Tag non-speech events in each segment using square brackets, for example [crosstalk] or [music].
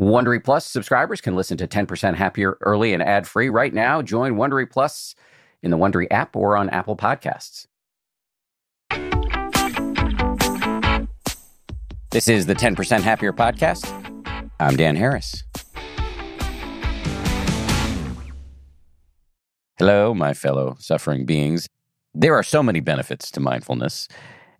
Wondery Plus subscribers can listen to 10% Happier early and ad free right now. Join Wondery Plus in the Wondery app or on Apple Podcasts. This is the 10% Happier podcast. I'm Dan Harris. Hello, my fellow suffering beings. There are so many benefits to mindfulness.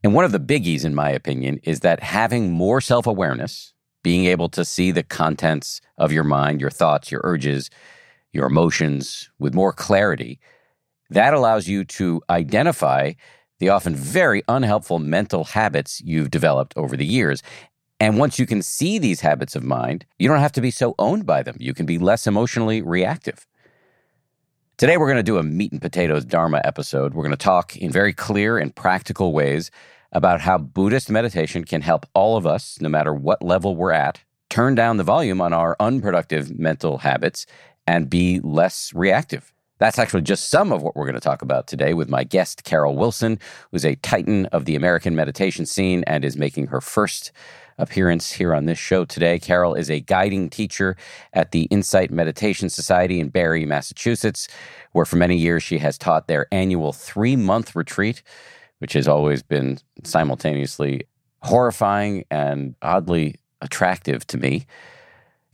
And one of the biggies, in my opinion, is that having more self awareness, being able to see the contents of your mind, your thoughts, your urges, your emotions with more clarity, that allows you to identify the often very unhelpful mental habits you've developed over the years. And once you can see these habits of mind, you don't have to be so owned by them. You can be less emotionally reactive. Today, we're going to do a meat and potatoes Dharma episode. We're going to talk in very clear and practical ways about how Buddhist meditation can help all of us, no matter what level we're at, turn down the volume on our unproductive mental habits and be less reactive. That's actually just some of what we're going to talk about today with my guest, Carol Wilson, who's a titan of the American meditation scene and is making her first appearance here on this show today. Carol is a guiding teacher at the Insight Meditation Society in Barre, Massachusetts, where for many years she has taught their annual three month retreat which has always been simultaneously horrifying and oddly attractive to me.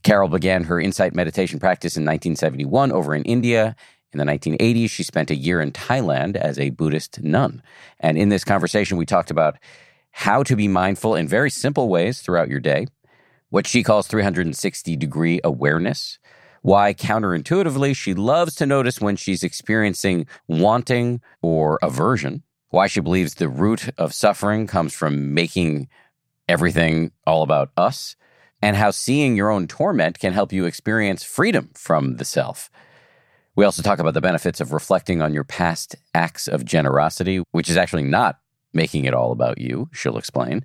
Carol began her insight meditation practice in 1971 over in India. In the 1980s, she spent a year in Thailand as a Buddhist nun. And in this conversation, we talked about how to be mindful in very simple ways throughout your day, what she calls 360 degree awareness, why counterintuitively she loves to notice when she's experiencing wanting or aversion, why she believes the root of suffering comes from making everything all about us, and how seeing your own torment can help you experience freedom from the self. We also talk about the benefits of reflecting on your past acts of generosity, which is actually not making it all about you, she'll explain.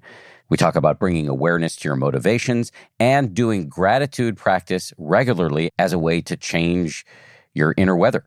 We talk about bringing awareness to your motivations and doing gratitude practice regularly as a way to change your inner weather.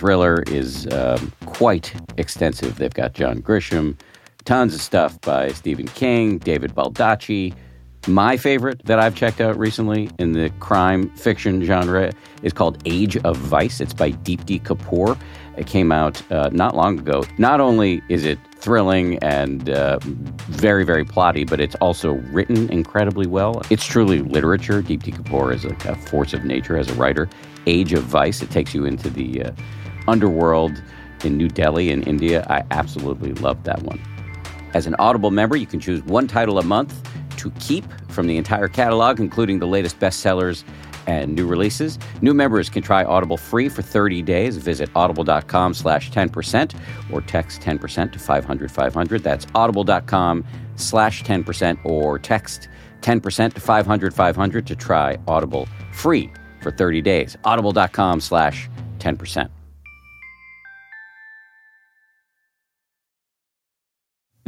thriller is um, quite extensive. They've got John Grisham, tons of stuff by Stephen King, David Baldacci. My favorite that I've checked out recently in the crime fiction genre is called Age of Vice. It's by Deepti Kapoor. It came out uh, not long ago. Not only is it thrilling and uh, very, very plotty, but it's also written incredibly well. It's truly literature. Deepti Kapoor is a, a, force of nature as a writer. Age of Vice, it takes you into the uh, underworld in New Delhi in India. I absolutely love that one. As an Audible member, you can choose one title a month to keep from the entire catalog, including the latest bestsellers and new releases. New members can try Audible free for 30 days. Visit audible.com slash 10% or text 10% to 500 500. That's audible.com slash 10% or text 10% to 500 500 to try Audible free for 30 days. Audible.com slash 10%.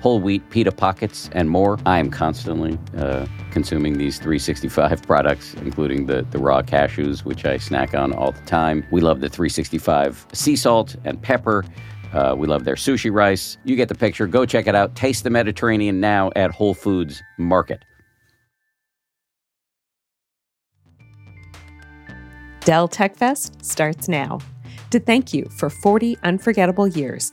whole wheat pita pockets, and more. I am constantly uh, consuming these 365 [laughs] products, including the, the raw cashews, which I snack on all the time. We love the 365 sea salt and pepper. Uh, we love their sushi rice. You get the picture. Go check it out. Taste the Mediterranean now at Whole Foods Market. Dell Tech Fest starts now. To thank you for 40 unforgettable years,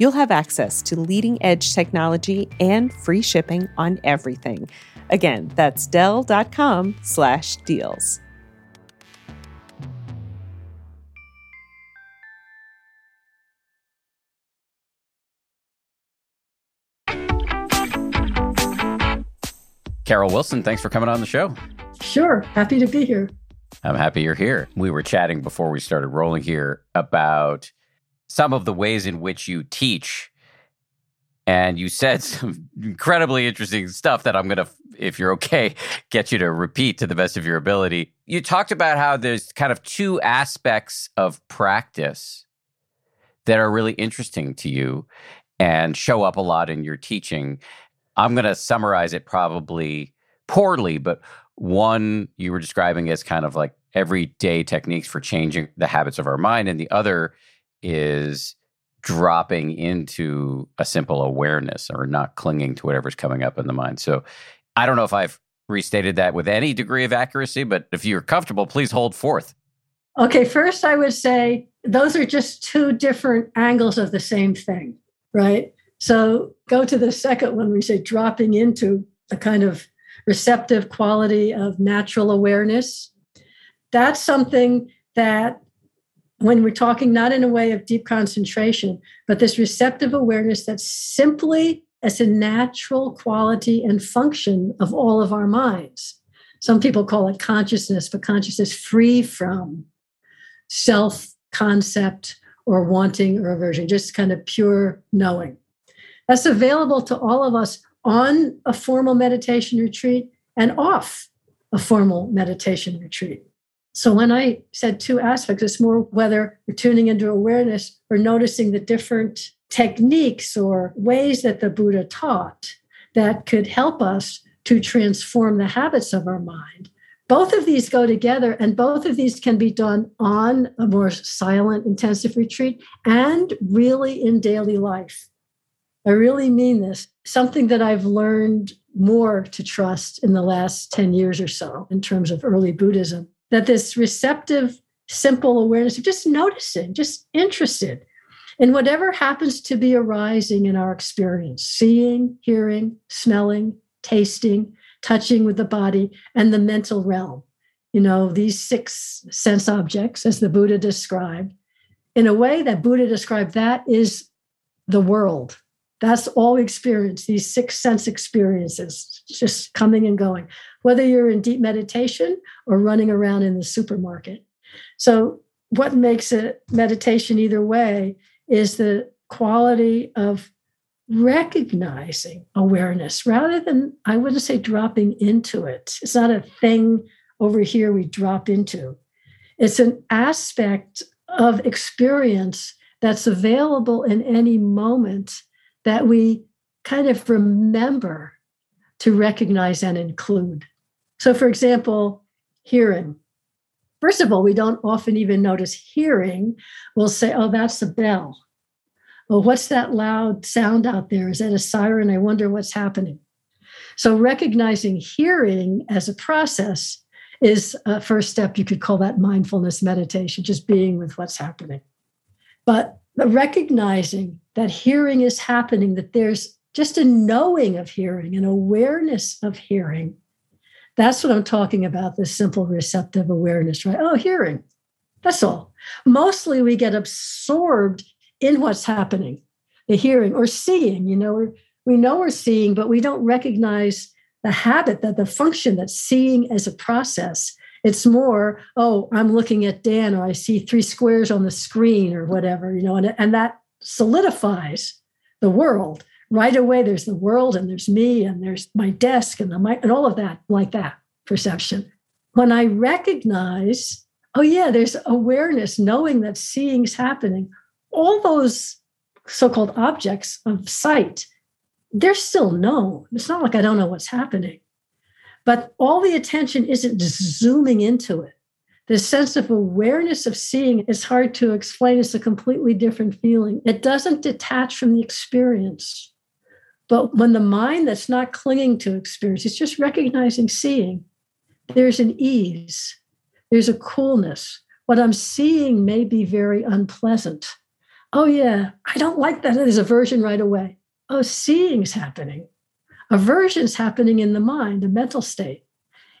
you'll have access to leading edge technology and free shipping on everything. Again, that's Dell.com slash deals. Carol Wilson, thanks for coming on the show. Sure. Happy to be here. I'm happy you're here. We were chatting before we started rolling here about some of the ways in which you teach. And you said [laughs] some incredibly interesting stuff that I'm going to, if you're okay, [laughs] get you to repeat to the best of your ability. You talked about how there's kind of two aspects of practice that are really interesting to you and show up a lot in your teaching. I'm going to summarize it probably poorly, but one you were describing as kind of like everyday techniques for changing the habits of our mind, and the other is dropping into a simple awareness or not clinging to whatever's coming up in the mind. So I don't know if I've restated that with any degree of accuracy, but if you're comfortable, please hold forth. Okay, first I would say those are just two different angles of the same thing, right? So go to the second one, we say dropping into a kind of receptive quality of natural awareness. That's something that when we're talking not in a way of deep concentration, but this receptive awareness that's simply as a natural quality and function of all of our minds. Some people call it consciousness, but consciousness free from self concept or wanting or aversion, just kind of pure knowing. That's available to all of us on a formal meditation retreat and off a formal meditation retreat. So when I said two aspects, it's more whether we're tuning into awareness or noticing the different techniques or ways that the Buddha taught that could help us to transform the habits of our mind. Both of these go together, and both of these can be done on a more silent, intensive retreat and really in daily life. I really mean this. Something that I've learned more to trust in the last 10 years or so in terms of early Buddhism that this receptive, simple awareness of just noticing, just interested in whatever happens to be arising in our experience seeing, hearing, smelling, tasting, touching with the body, and the mental realm. You know, these six sense objects, as the Buddha described, in a way that Buddha described, that is the world that's all experience, these six sense experiences, just coming and going, whether you're in deep meditation or running around in the supermarket. So, what makes it meditation either way is the quality of recognizing awareness rather than, I wouldn't say dropping into it. It's not a thing over here we drop into, it's an aspect of experience that's available in any moment that we kind of remember to recognize and include. So, for example, hearing. First of all, we don't often even notice hearing. We'll say, oh, that's a bell. Well, what's that loud sound out there? Is that a siren? I wonder what's happening. So, recognizing hearing as a process is a first step. You could call that mindfulness meditation, just being with what's happening. But but recognizing that hearing is happening, that there's just a knowing of hearing, an awareness of hearing. That's what I'm talking about this simple receptive awareness, right? Oh, hearing. That's all. Mostly we get absorbed in what's happening, the hearing or seeing. You know, we know we're seeing, but we don't recognize the habit, that the function that seeing as a process it's more, oh, I'm looking at Dan or I see three squares on the screen or whatever, you know, and, and that solidifies the world right away there's the world and there's me and there's my desk and the mic and all of that like that perception. When I recognize, oh yeah, there's awareness, knowing that seeing's happening, all those so-called objects of sight, they're still known. It's not like I don't know what's happening. But all the attention isn't just zooming into it. The sense of awareness of seeing is hard to explain. It's a completely different feeling. It doesn't detach from the experience. But when the mind that's not clinging to experience, it's just recognizing seeing, there's an ease, there's a coolness. What I'm seeing may be very unpleasant. Oh, yeah, I don't like that. There's aversion right away. Oh, seeing's happening. Aversion's happening in the mind, the mental state.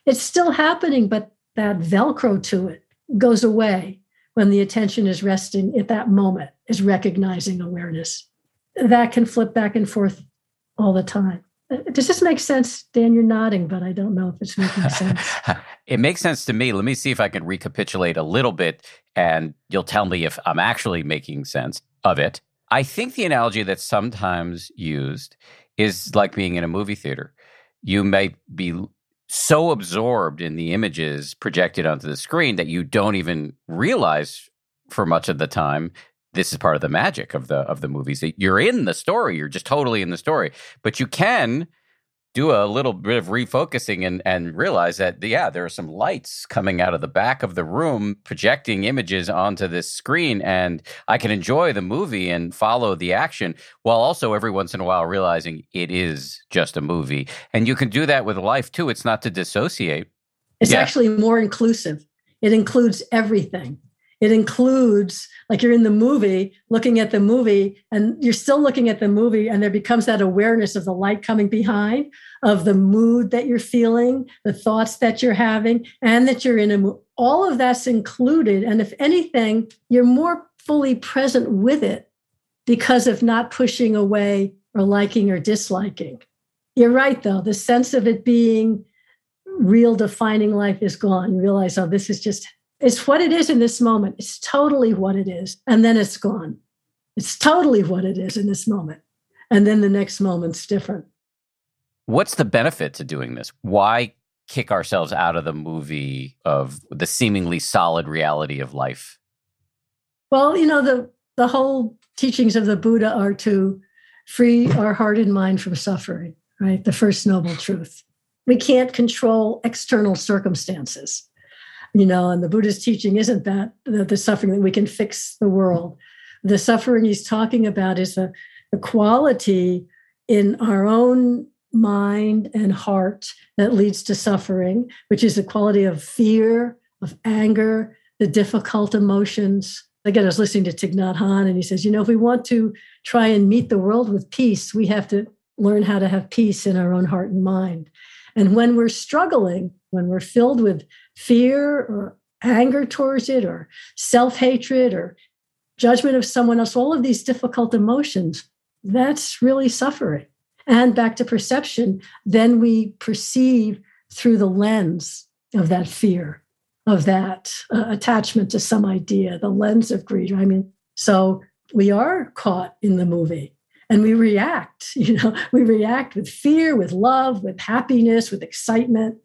It's still happening, but that Velcro to it goes away when the attention is resting at that moment, is recognizing awareness. That can flip back and forth all the time. Uh, does this make sense? Dan, you're nodding, but I don't know if it's making [laughs] sense. it makes sense to me. Let me see if I can recapitulate a little bit and you'll tell me if I'm actually making sense of it. I think the analogy that's sometimes used is like being in a movie theater. You may be so absorbed in the images projected onto the screen that you don't even realize for much of the time this is part of the magic of the of the movies that you're in the story you're just totally in the story but you can do a little bit of refocusing and, and realize that yeah there are some lights coming out of the back of the room projecting images onto this screen and i can enjoy the movie and follow the action while also every once in a while realizing it is just a movie. And you can do that with life too. It's not to dissociate. It's yeah. actually more inclusive. It includes everything it includes like you're in the movie looking at the movie and you're still looking at the movie and there becomes that awareness of the light coming behind of the mood that you're feeling the thoughts that you're having and that you're in a all of that's included. And if anything you're more fully present with it because of not pushing away or liking or disliking. You're right though. The sense of it being real defining life is gone. You realize oh this is just it's what it is in this moment. It's totally what it is. And then it's gone. It's totally what it is in this moment. And then the next moment's different. What's the benefit to doing this? Why kick ourselves out of the movie of the seemingly solid reality of life? Well, you know, the, the whole teachings of the Buddha are to free our heart and mind from suffering, right? The first noble truth. We can't control external circumstances you know and the buddha's teaching isn't that the, the suffering that we can fix the world. The suffering he's talking about is the, the quality in our own mind and heart that leads to suffering which is the quality of fear of anger the difficult emotions. Again i was listening to Thich Nhat Hanh and he says you know if we want to try and meet the world with peace we have to learn how to have peace in our own heart and mind. And when we're struggling when we're filled with fear or anger towards it or self hatred or judgment of someone else, all of these difficult emotions, that's really suffering. And back to perception, then we perceive through the lens of that fear, of that uh, attachment to some idea, the lens of greed. I mean, so we are caught in the movie and we react, [laughs] you know, we react with fear, with love, with happiness, with excitement.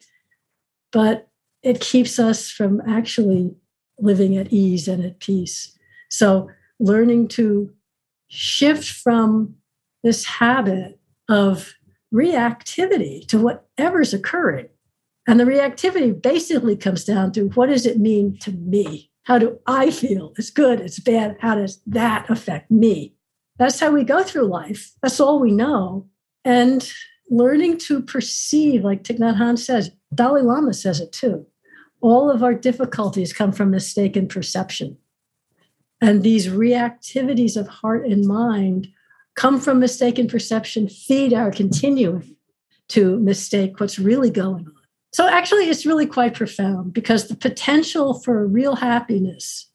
But it keeps us from actually living at ease and at peace. So, learning to shift from this habit of reactivity to whatever's occurring. And the reactivity basically comes down to what does it mean to me? How do I feel? It's good, it's bad. How does that affect me? That's how we go through life. That's all we know. And learning to perceive, like Thich Nhat Hanh says, Dalai Lama says it too all of our difficulties come from mistaken perception. And these reactivities of heart and mind come from mistaken perception, feed our continuing to mistake what's really going on. So, actually, it's really quite profound because the potential for real happiness,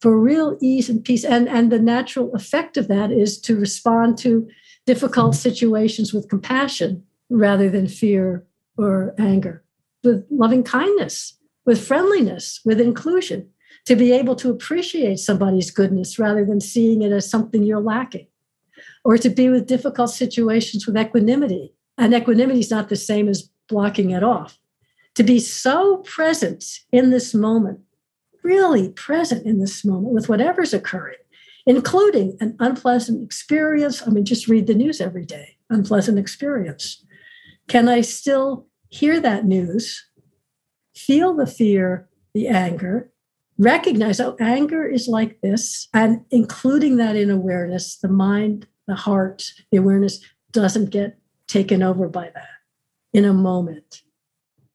for real ease and peace, and, and the natural effect of that is to respond to difficult situations with compassion rather than fear or anger, with loving kindness with friendliness, with inclusion, to be able to appreciate somebody's goodness rather than seeing it as something you're lacking. or to be with difficult situations with equanimity. And equanimity is not the same as blocking it off. To be so present in this moment, really present in this moment with whatever's occurring, including an unpleasant experience. I mean, just read the news every day, unpleasant experience. Can I still hear that news, feel the fear, the anger, recognize, oh, anger is like this, and including that in awareness, the mind, the heart, the awareness doesn't get taken over by that in a moment.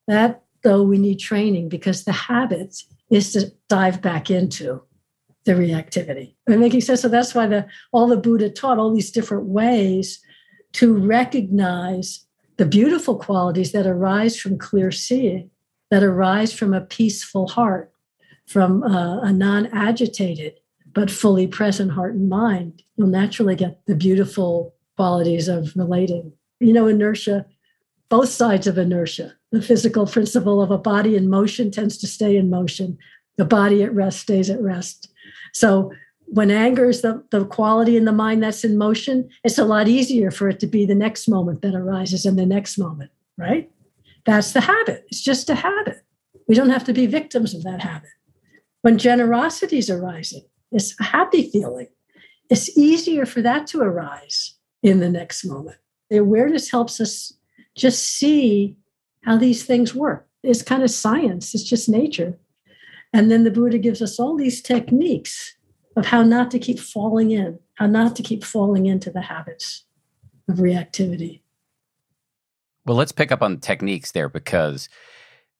That, though, we need training because the habit is to dive back into the reactivity. And making sense. So that's why the all the Buddha taught all these different ways to recognize the beautiful qualities that arise from clear seeing, that arise from a peaceful heart, from a, a non-agitated but fully present heart and mind. You'll naturally get the beautiful qualities of relating. You know, inertia, both sides of inertia. The physical principle of a body in motion tends to stay in motion. The body at rest stays at rest so when anger is the, the quality in the mind that's in motion, it's a lot easier for it to be the next moment that arises in the next moment, right? That's the habit. It's just a habit. We don't have to be victims of that habit. When generosity is arising, it's a happy feeling. It's easier for that to arise in the next moment. The awareness helps us just see how these things work. It's kind of science, it's just nature. And then the Buddha gives us all these techniques of how not to keep falling in, how not to keep falling into the habits of reactivity. Well, let's pick up on techniques there because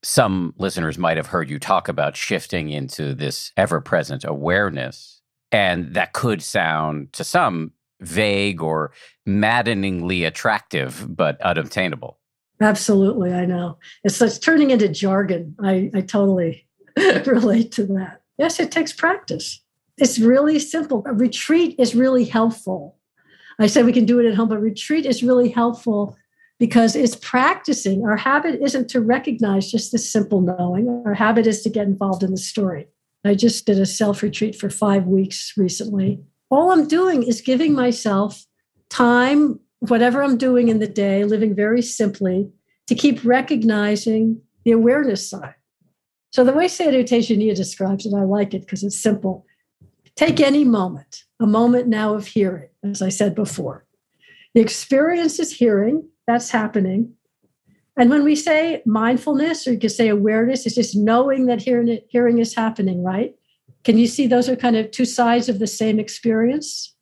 some listeners might have heard you talk about shifting into this ever present awareness. And that could sound to some vague or maddeningly attractive, but unobtainable. Absolutely, I know. It's, it's turning into jargon. I, I totally [laughs] relate to that. Yes, it takes practice. It's really simple. A retreat is really helpful. I said we can do it at home, but retreat is really helpful because it's practicing. Our habit isn't to recognize just this simple knowing, our habit is to get involved in the story. I just did a self retreat for five weeks recently. All I'm doing is giving myself time, whatever I'm doing in the day, living very simply, to keep recognizing the awareness side. So the way Tejaniya describes it, I like it because it's simple. Take any moment, a moment now of hearing, as I said before. The experience is hearing, that's happening. And when we say mindfulness, or you could say awareness, it's just knowing that hearing, hearing is happening, right? Can you see those are kind of two sides of the same experience?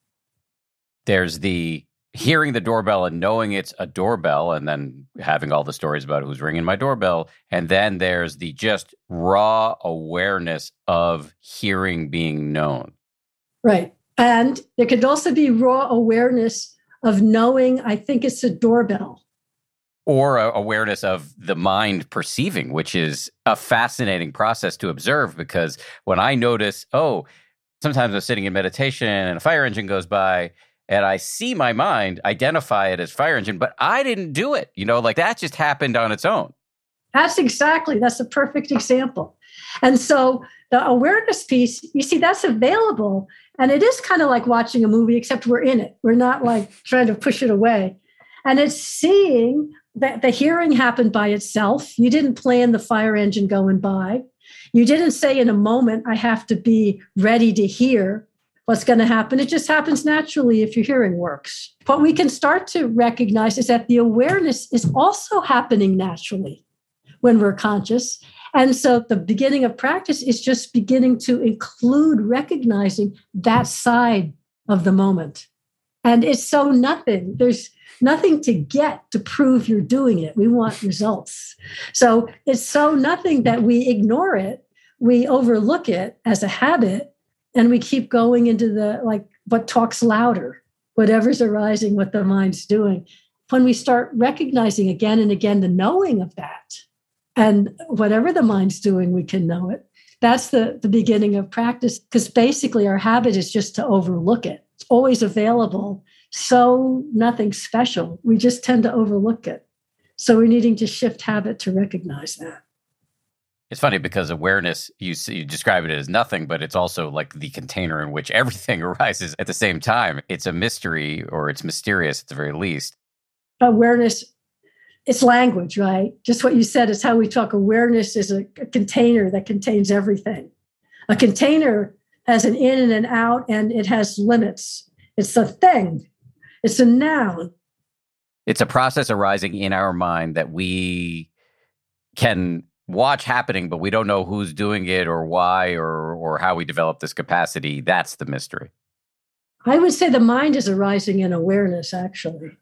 There's the hearing the doorbell and knowing it's a doorbell and then having all the stories about who's ringing my doorbell and then there's the just raw awareness of hearing being known right and there could also be raw awareness of knowing i think it's a doorbell or awareness of the mind perceiving which is a fascinating process to observe because when i notice oh sometimes i'm sitting in meditation and a fire engine goes by and I see my mind identify it as fire engine, but I didn't do it. You know, like that just happened on its own. That's exactly, that's a perfect example. And so the awareness piece, you see, that's available. And it is kind of like watching a movie, except we're in it. We're not like trying to push it away. And it's seeing that the hearing happened by itself. You didn't plan the fire engine going by. You didn't say in a moment, I have to be ready to hear what's going to happen. It just happens naturally if your hearing works. What we can start to recognize is that the awareness is also happening naturally when we're conscious. And so the beginning of practice is just beginning to include recognizing that side of the moment. And it's so nothing. There's nothing to get to prove you're doing it. We want results. So it's so nothing that we ignore it, we overlook it as a habit and we keep going into the like what talks louder whatever's arising what the mind's doing when we start recognizing again and again the knowing of that and whatever the mind's doing we can know it. That's the, the beginning of practice because basically our habit is just to overlook it. It's always available so nothing special. We just tend to overlook it. So we're needing to shift habit to recognize that. It's funny because awareness, you, see, you describe it as nothing, but it's also like the container in which [laughs] everything arises. At the same time. It's a mystery or it's mysterious at the very least. Awareness, it's language, right? Just what you said is how we talk. Awareness is a, a container that contains everything. A container has an in and an out, and it has limits. It's a thing, it's a noun. It's a process arising in our mind that we can watch happening, but we don't know who's doing it or why or or how we develop this capacity. That's the mystery. I would say the mind is arising in awareness, actually.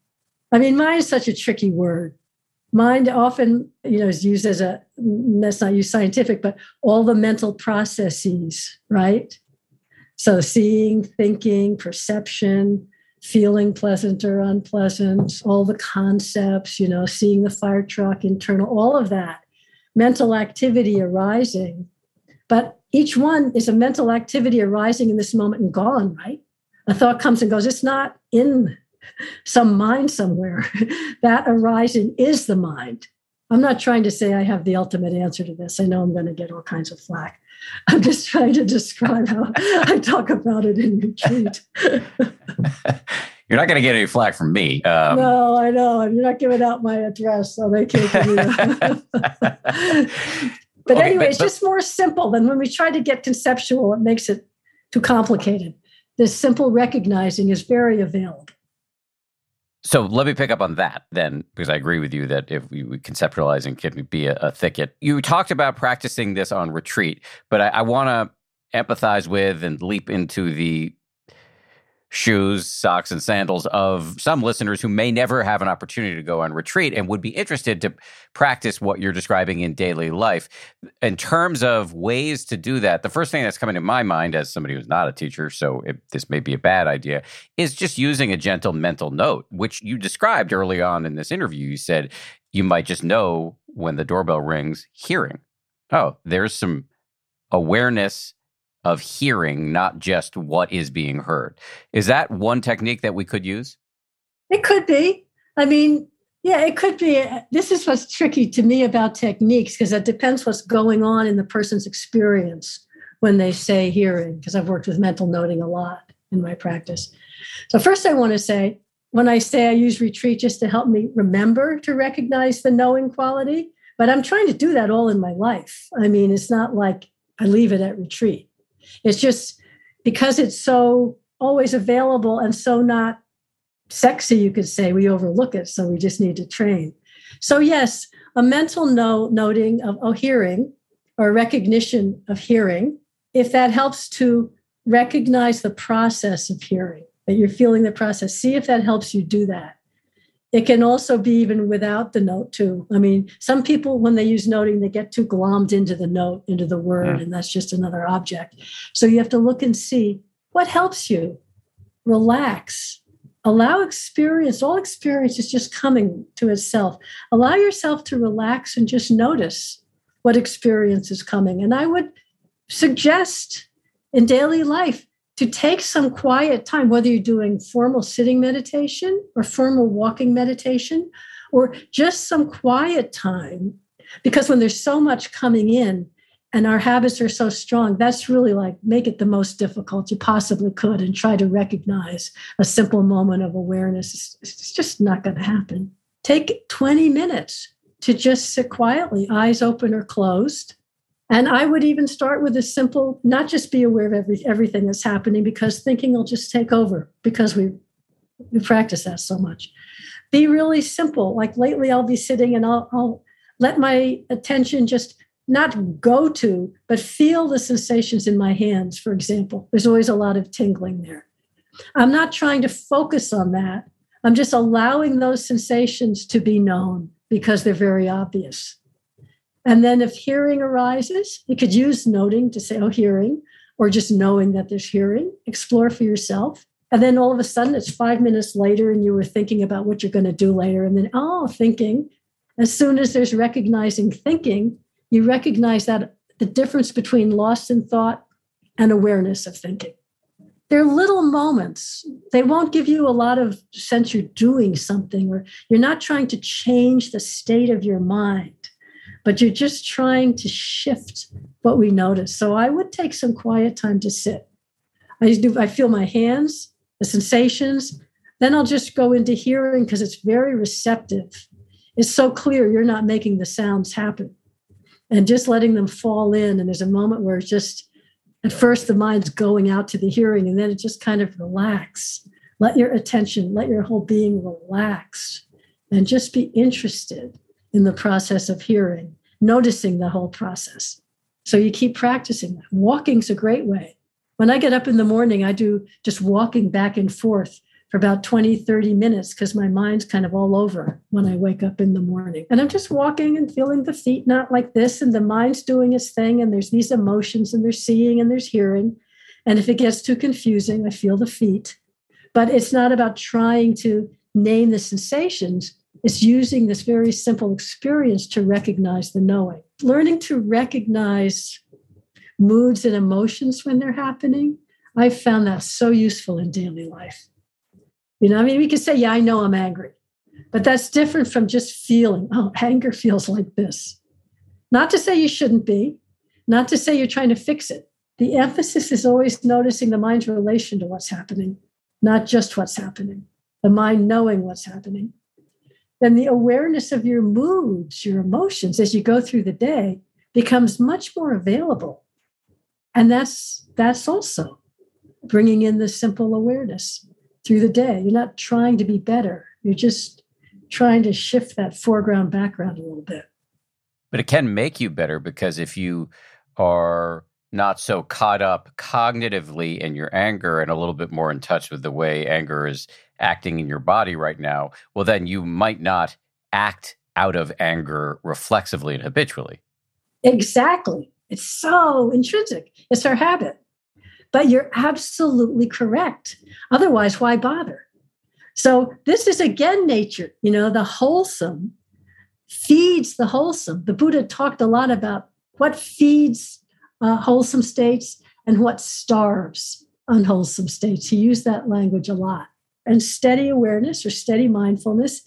I mean, mind is such a tricky word. Mind often, you know, is used as a that's not used scientific, but all the mental processes, right? So seeing, thinking, perception, feeling pleasant or unpleasant, all the concepts, you know, seeing the fire truck, internal, all of that mental activity arising. But each one is a mental activity arising in this moment and gone, right? A thought comes and goes. It's not in some mind somewhere. [laughs] that arising is the mind. I'm not trying to say I have the ultimate answer to this. I know I'm going to get all kinds of flack. [laughs] I'm just trying to describe how [laughs] I talk about it in retreat. You're not going to get any flack from me. Um, no, I know. You're not giving out my address, so they can't give that. but okay, anyway, but, it's just more simple than when we try to get conceptual, it makes it too complicated. This simple recognizing is very available. So let me pick up on that then, because I agree with you that if we, conceptualizing can be a, a, thicket. You talked about practicing this on retreat, but I, I want to empathize with and leap into the shoes, socks, and sandals of some listeners who may never have an opportunity to go on retreat and would be interested to practice what you're describing in daily life. In terms of ways to do that, the first thing that's coming to my mind as somebody who's not a teacher, so it, this may be a bad idea, is just using a gentle mental note, which you described early on in this interview. You said you might just know when the doorbell rings, hearing. Oh, there's some awareness of hearing, not just what is being heard. Is that one technique that we could use? It could be. I mean, yeah, it could be. This is what's tricky to me about techniques because it depends what's going on in the person's experience when they say hearing, because I've worked with mental noting a lot in my practice. So, first, I want to say when I say I use retreat just to help me remember to recognize the knowing quality, but I'm trying to do that all in my life. I mean, it's not like I leave it at retreat. It's just because it's so always available and so not sexy, you could say, we overlook it. So we just need to train. So, yes, a mental no- noting of oh, hearing or recognition of hearing, if that helps to recognize the process of hearing, that you're feeling the process, see if that helps you do that. It can also be even without the note, too. I mean, some people, when they use noting, they get too glommed into the note, into the word, mm. and that's just another object. So you have to look and see what helps you relax. Allow experience, all experience is just coming to itself. Allow yourself to relax and just notice what experience is coming. And I would suggest in daily life to take some quiet time, whether you're doing formal sitting meditation or formal walking meditation, or just some quiet time. Because when there's so much coming in and our habits are so strong, that's really like make it the most difficult you possibly could and try to recognize a simple moment of awareness. It's just not going to happen. Take 20 minutes to just sit quietly, eyes open or closed and I would even start with a simple, not just be aware of every, everything that's happening because thinking will just take over because we, we practice that so much. Be really simple. Like lately, I'll be sitting and I'll, I'll let my attention just not go to, but feel the sensations in my hands, for example. There's always a lot of tingling there. I'm not trying to focus on that. I'm just allowing those sensations to be known because they're very obvious. And then if hearing arises, you could use noting to say, oh, hearing, or just knowing that there's hearing, explore for yourself. And then all of a sudden it's five minutes later and you were thinking about what you're going to do later. And then, oh, thinking. As soon as there's recognizing thinking, you recognize that the difference between lost in thought and awareness of thinking. They're little moments. They won't give you a lot of sense you're doing something or you're not trying to change the state of your mind but you're just trying to shift what we notice. So I would take some quiet time to sit. I do I feel my hands, the sensations, then I'll just go into hearing because it's very receptive. It's so clear you're not making the sounds happen. And just letting them fall in. And there's a moment where it's just at first the mind's going out to the hearing, and then it just kind of relax. Let your attention, let your whole being relax, and just be interested in the process of hearing, noticing the whole process. So you keep practicing that. Walking's a great way. When I get up in the morning, I do just walking back and forth for about 20, 30 minutes because my mind's kind of all over when I wake up in the morning. And I'm just walking and feeling the feet not like this, and the mind's doing its thing, and there's these emotions, and there's seeing and there's hearing. And if it gets too confusing, I feel the feet. But it's not about trying to name the sensations, it's using this very simple experience to recognize the knowing. Learning to recognize moods and emotions when they're happening, I've found that so useful in daily life. You know, I mean, we can say, yeah, I know I'm angry, but that's different from just feeling, oh, anger [laughs] feels like this. Not to say you shouldn't be, not to say you're trying to fix it. The emphasis is always noticing the mind's relation to what's happening, not just what's happening, the mind knowing what's happening. Then the awareness of your moods, your emotions as you go through the day becomes much more available. And that's that's also bringing in the simple awareness through the day. You're not trying to be better. You're just trying to shift that foreground background a little bit. But it can make you better because if you are not so caught up cognitively in your anger and a little bit more in touch with the way anger is acting in your body right now, well, then you might not act out of anger reflexively and habitually. Exactly. It's so intrinsic, it's our habit. But you're absolutely correct. Otherwise, why bother? So, this is again nature, you know, the wholesome feeds the wholesome. The Buddha talked a lot about what feeds uh, wholesome states and what starves unwholesome states. He used that language a lot. And steady awareness or steady mindfulness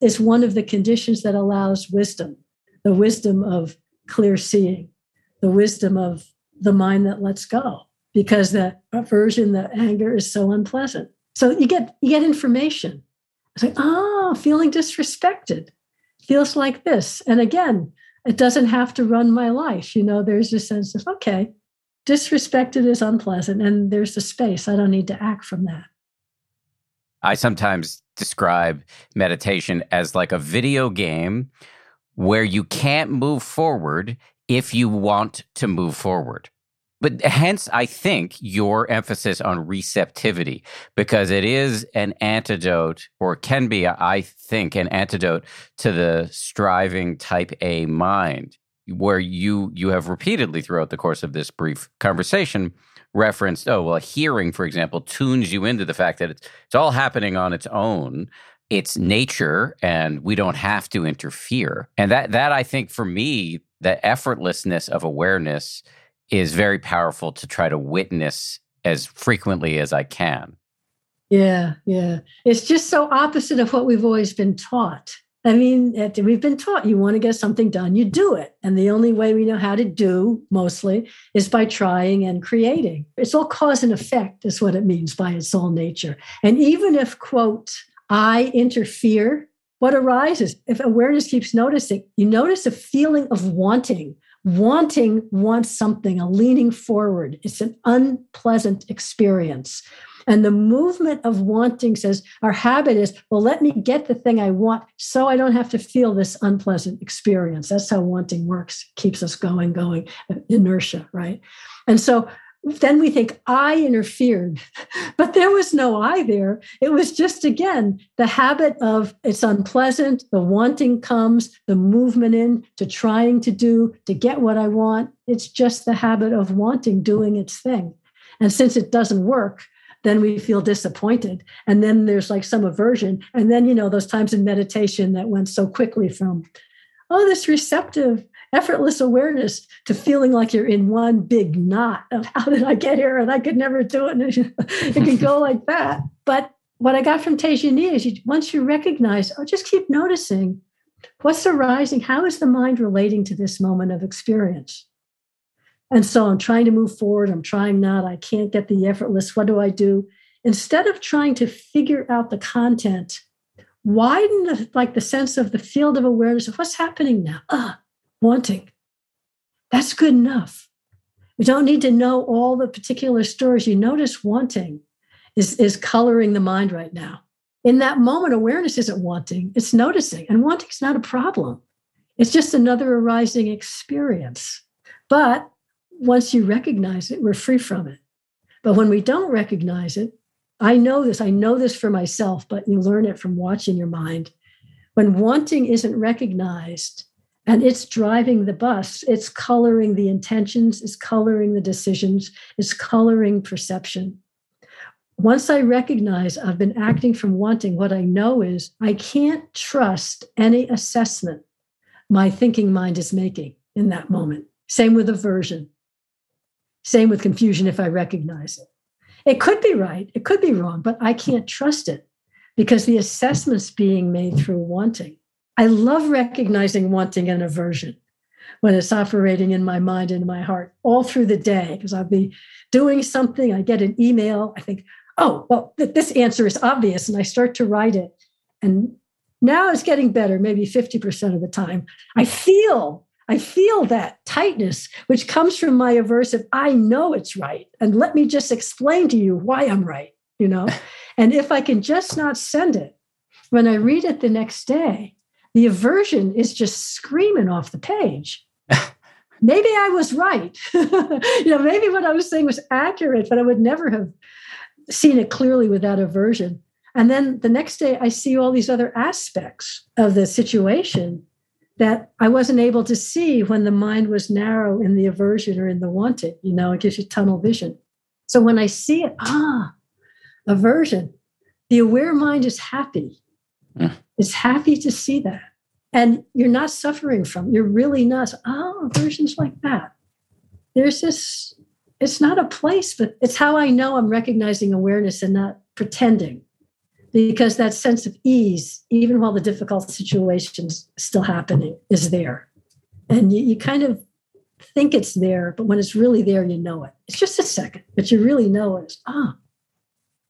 is one of the conditions that allows wisdom the wisdom of clear seeing, the wisdom of the mind that lets go because the aversion, the anger is so unpleasant. So you get you get information. It's like, oh, feeling disrespected feels like this. And again, it doesn't have to run my life. You know, there's a sense of, okay, disrespected is unpleasant, and there's the space. I don't need to act from that. I sometimes describe meditation as like a video game where you can't move forward if you want to move forward. But hence, I think your emphasis on receptivity, because it is an antidote, or can be, I think, an antidote to the striving type A mind, where you you have repeatedly throughout the course of this brief conversation referenced, oh well, hearing, for example, tunes you into the fact that it's it's all happening on its own. It's nature, and we don't have to interfere. And that that I think for me, the effortlessness of awareness is very powerful to try to witness as frequently as I can. Yeah, yeah. It's just so opposite of what we've always been taught. I mean, we've been taught you want to get something done, you do it. And the only way we know how to do mostly is by trying and creating. It's all cause and effect, is what it means by its all nature. And even if, quote, I interfere, what arises? If awareness keeps noticing, you notice a feeling of wanting Wanting wants something, a leaning forward. It's an unpleasant experience. And the movement of wanting says our habit is, well, let me get the thing I want so I don't have to feel this unpleasant experience. That's how wanting works, keeps us going, going, uh, inertia, right? And so then we think I interfered, [laughs] but there was no I there. It was just, again, the habit of it's unpleasant, the wanting comes, the movement in to trying to do, to get what I want. It's just the habit of wanting doing its thing. And since it doesn't work, then we feel disappointed. And then there's like some aversion. And then, you know, those times in meditation that went so quickly from, oh, this receptive effortless awareness to feeling like you're in one big knot of how did I get here and I could never do it. And [laughs] it can go like that. But what I got from Tejaniya is you, once you recognize, oh, just keep noticing What's arising? How is the mind relating to this moment of experience? And so I'm trying to move forward. I'm trying not. I can't get the effortless. What do I do? Instead of trying to figure out the content, widen the, like the sense of the field of awareness of what's happening now. Ah, wanting. That's good enough. We don't need to know all the particular stories. You notice wanting is, is coloring the mind right now. In that moment, awareness isn't wanting, it's noticing. And wanting is not a problem. It's just another arising experience. But once you recognize it, we're free from it. But when we don't recognize it, I know this, I know this for myself, but you learn it from watching your mind. When wanting isn't recognized and it's driving the bus, it's coloring the intentions, it's coloring the decisions, it's coloring perception. Once I recognize I've been acting from wanting, what I know is I can't trust any assessment my thinking mind is making in that moment. Same with aversion. Same with confusion if I recognize it. It could be right, it could be wrong, but I can't trust it because the assessment's being made through wanting. I love recognizing wanting and aversion when it's operating in my mind and my heart all through the day because I'll be doing something, I get an email, I think, oh, well, th- this answer is obvious, and I start to write it. And now it's getting better, maybe 50% of the time. I feel I feel that tightness, which comes from my aversive, I know it's right. And let me just explain to you why I'm right, you know? [laughs] and if I can just not send it, when I read it the next day, the aversion is just screaming off the page. [laughs] maybe I was right. [laughs] you know, maybe what I was saying was accurate, but I would never have seen it clearly without aversion. And then the next day, I see all these other aspects of the situation that I wasn't able to see when the mind was narrow in the aversion or in the wanted. You know, it gives you tunnel vision. So when I see it, ah, aversion, the aware mind is happy. Mm. It's happy to see that. And you're not suffering from it. You're really not. Oh, aversion's like that. There's this, it's not a place, but it's how I know I'm recognizing awareness and not pretending because that sense of ease, even while the difficult situation's still happening, is there. And you, you kind of think it's there, but when it's really there, you know it. It's just a second, but you really know it. Ah,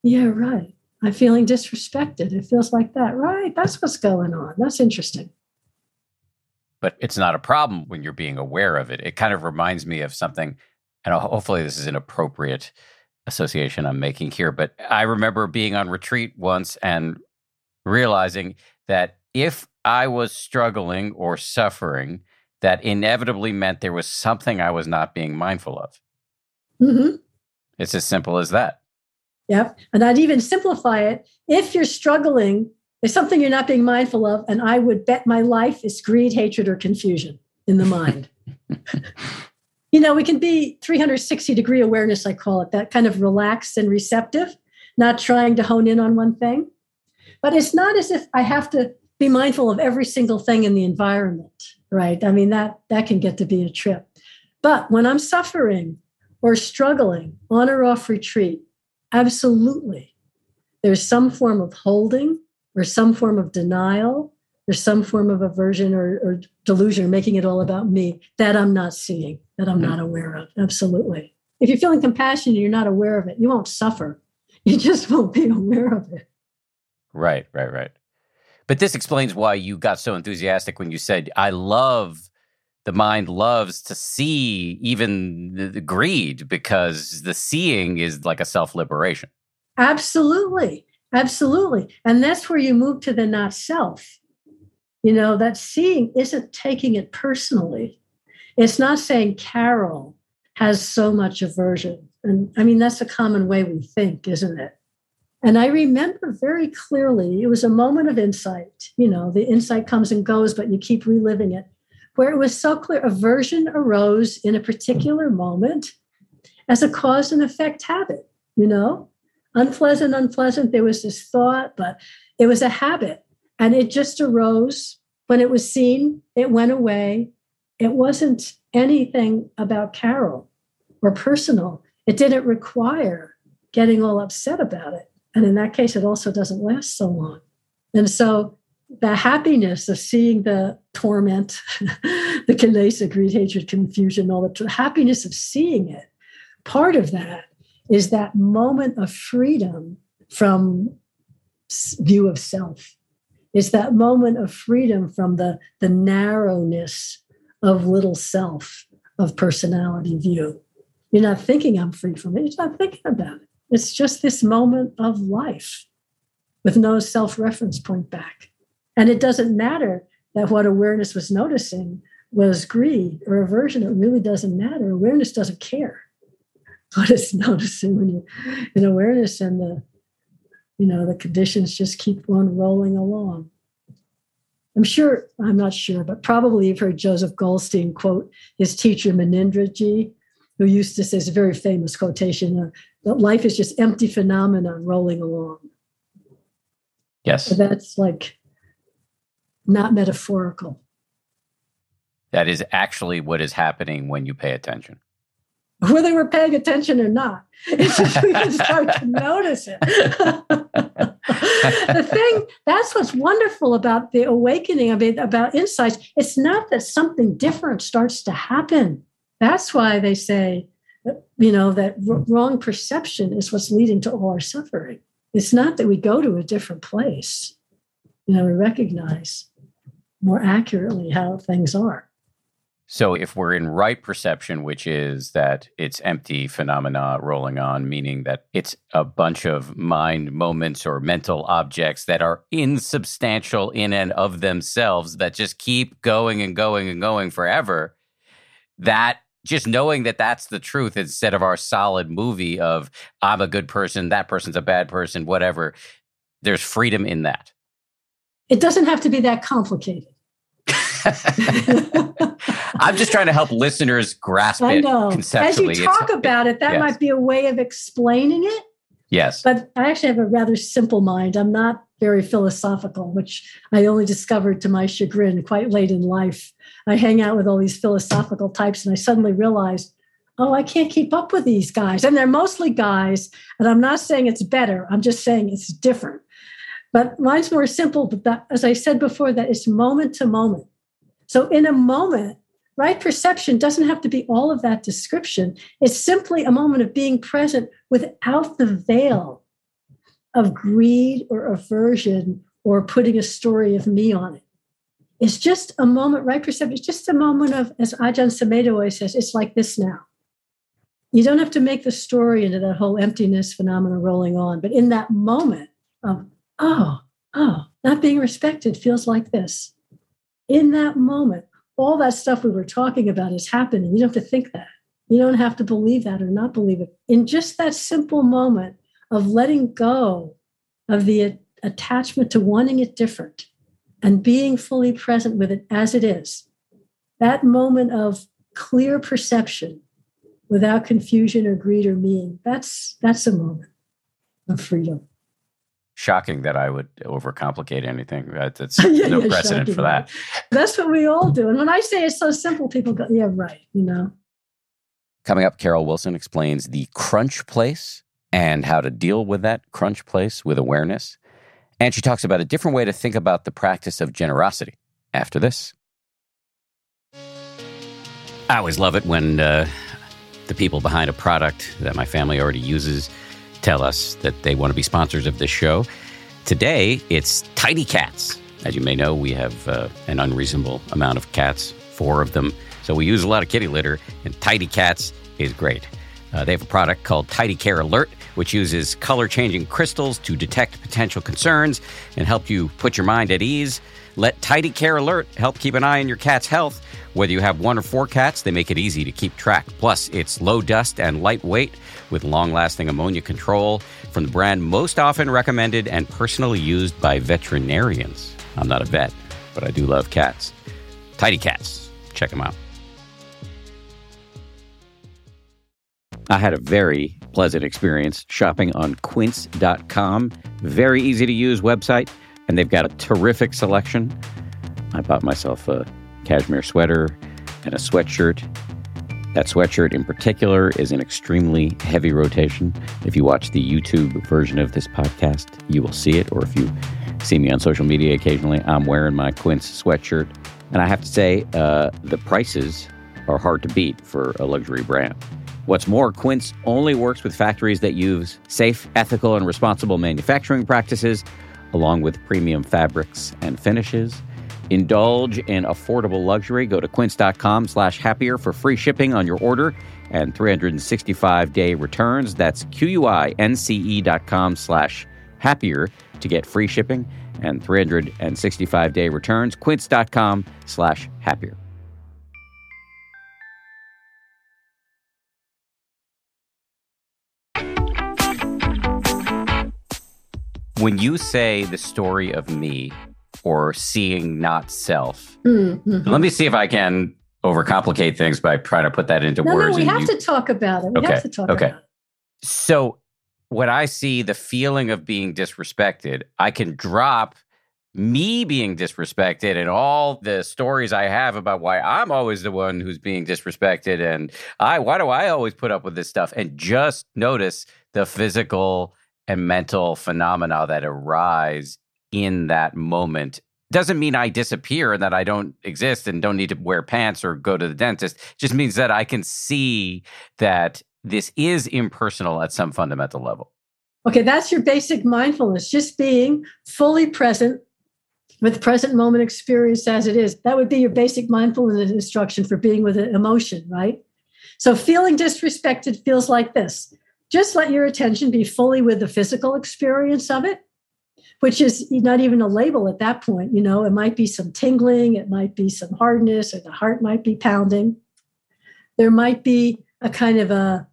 yeah, right. I'm feeling disrespected. It feels like that. Right. That's what's going on. That's interesting. But it's not a problem when you're being aware of it. It kind of reminds me of something, and hopefully this is an appropriate association I'm making here, but I remember being on retreat once and realizing that if I was struggling or suffering, that inevitably meant there was something I was not being mindful of. Mm-hmm. It's as simple as that. Yep. And I'd even simplify it. If you're struggling, there's something you're not being mindful of, and I would bet my life is greed, hatred, or confusion in the mind. [laughs] you know, we can be 360 degree awareness, I call it, that kind of relaxed and receptive, not trying to hone in on one thing. But it's not as if I have to be mindful of every single thing in the environment, right? I mean, that that can get to be a trip. But when I'm suffering or struggling on or off retreat, absolutely. There's some form of holding or some form of denial there's some form of aversion or, or delusion or making it all about me that I'm not seeing, that I'm not aware of. Absolutely. If you're feeling compassion and you're not aware of it, you won't suffer. [laughs] You just won't be aware of it. Right, right, right. But this explains why you got so enthusiastic when you said, I love the mind loves to see even the, the greed because the seeing is like a self liberation. Absolutely. Absolutely. And that's where you move to the not self. You know, that seeing isn't taking it personally. It's not saying Carol has so much aversion. And I mean, that's a common way we think, isn't it? And I remember very clearly, it was a moment of insight. You know, the insight comes and goes, but you keep reliving it, where it was so clear aversion arose in a particular moment as a cause and effect habit, you know? Unpleasant, unpleasant. There was this thought, but it was a habit. And it just arose when it was seen, it went away. It wasn't anything about Carol or personal. It didn't require getting all upset about it. And in that case, it also doesn't last so long. And so the happiness of seeing the torment, [laughs] the kilesa, greed, hatred, confusion, all the happiness of seeing it, part of that is that moment of freedom from view of self. Is that moment of freedom from the, the narrowness of little self, of personality view. You're not thinking I'm free from it. You're not thinking about it. It's just this moment of life with no self reference point back. And it doesn't matter that what awareness was noticing was greed or aversion. It really doesn't matter. Awareness doesn't care [laughs] what it's noticing when you're in awareness and the you know the conditions just keep on rolling along i'm sure i'm not sure but probably you've heard joseph goldstein quote his teacher munindraji who used to say it's a very famous quotation uh, that life is just empty phenomena rolling along yes so that's like not metaphorical that is actually what is happening when you pay attention [laughs] whether we're paying attention or not. It's just we can start to [laughs] notice it. [laughs] the thing that's what's wonderful about the awakening of it, about insights. It's not that something different starts to happen. That's why they say, you know, that hmm. wrong perception is what's leading to all our suffering. It's not that we go to a different place. You know, we recognize more accurately how things are. So if we're in right perception, which is that it's empty phenomena rolling on, meaning that it's a bunch of mind moments or mental objects that are insubstantial in and of themselves that just keep going and going and going forever, that just knowing that that's the truth instead of our solid movie of I'm a good person, that person's a bad person, whatever, there's freedom in that. It doesn't have to be that complicated. [laughs] I'm just trying to help listeners grasp I know. it conceptually. As you talk it's, about it, that yes. might be a way of explaining it. Yes. But I actually have a rather simple mind. I'm not very philosophical, which I only discovered to my chagrin quite late in life. I hang out with all these philosophical types, and I suddenly realized, oh, I can't keep up with these guys. And they're mostly guys. And I'm not saying it's better, I'm just saying it's different. But mine's more simple. But that, as I said before, that it's moment to moment. So, in a moment, right perception doesn't have to be all of that description. It's simply a moment of being present without the veil of greed or aversion or putting a story of me on it. It's just a moment, right perception. It's just a moment of, as Ajahn Sumedho always says, it's like this now. You don't have to make the story into that whole emptiness phenomena rolling on, but in that moment of, oh, oh, not being respected feels like this in that moment, all that stuff we were talking about is happening. You don't have to think that. You don't have to believe that or not believe it. In just that simple moment of letting go of the attachment to wanting it different and being fully present with it as it is, that moment of clear perception without confusion or greed or meaning, that's, that's a moment of freedom shocking that I would overcomplicate anything. That's [laughs] yeah, no yeah, precedent for that. That's what we all do. And when I say it's so simple, people go, yeah, right, you know. Coming up, Carol Wilson explains the crunch place and how to deal with that crunch place with awareness. And she talks about a different way to think about the practice of generosity after this. I always love it when uh, the people behind a product that my family already uses tell us that they want to be sponsors of this show. Today, it's Tidy Cats. As you may know, we have uh, an unreasonable amount of cats, four of them. So we use a lot of kitty litter, and Tidy Cats is great. Uh, they have a product called Tidy Care Alert, which uses color changing crystals to detect potential concerns and help you put your mind at ease. Let Tidy Care Alert help keep an eye on your cat's health. Whether you have one or four cats, they make it easy to keep track. Plus, it's low dust and lightweight with long lasting ammonia control from the brand most often recommended and personally used by veterinarians. I'm not a vet, but I do love cats. Tidy Cats. Check them out. I had a very pleasant experience shopping on quince.com. Very easy to use website, and they've got a terrific selection. I bought myself a cashmere sweater and a sweatshirt that sweatshirt in particular is an extremely heavy rotation. If you watch the YouTube version of this podcast, you will see it, or if you See me on social media occasionally. I'm wearing my Quince sweatshirt. And I have to say, uh, the prices are hard to beat for a luxury brand. What's more, Quince only works with factories that use safe, ethical, and responsible manufacturing practices, along with premium fabrics and finishes. Indulge in affordable luxury. Go to quince.com slash happier for free shipping on your order and 365-day returns. That's Q-U-I-N-C-E dot com slash happier to get free shipping and 365-day returns. Quince.com slash happier. When you say the story of me or seeing not self, mm-hmm. let me see if I can overcomplicate things by trying to put that into no, words. No, we have you... to talk about it. We okay. have to talk okay. about it. So when I see the feeling of being disrespected, I can drop me being disrespected and all the stories I have about why I'm always the one who's being disrespected and I why do I always put up with this stuff and just notice the physical and mental phenomena that arise in that moment doesn't mean I disappear and that I don't exist and don't need to wear pants or go to the dentist. It just means that I can see that this is impersonal at some fundamental level. Okay, that's your basic mindfulness, just being fully present with present moment experience as it is. That would be your basic mindfulness instruction for being with an emotion, right? So feeling disrespected feels like this. Just let your attention be fully with the physical experience of it, which is not even a label at that point. You know, it might be some tingling, it might be some hardness, or the heart might be pounding. There might be a kind of a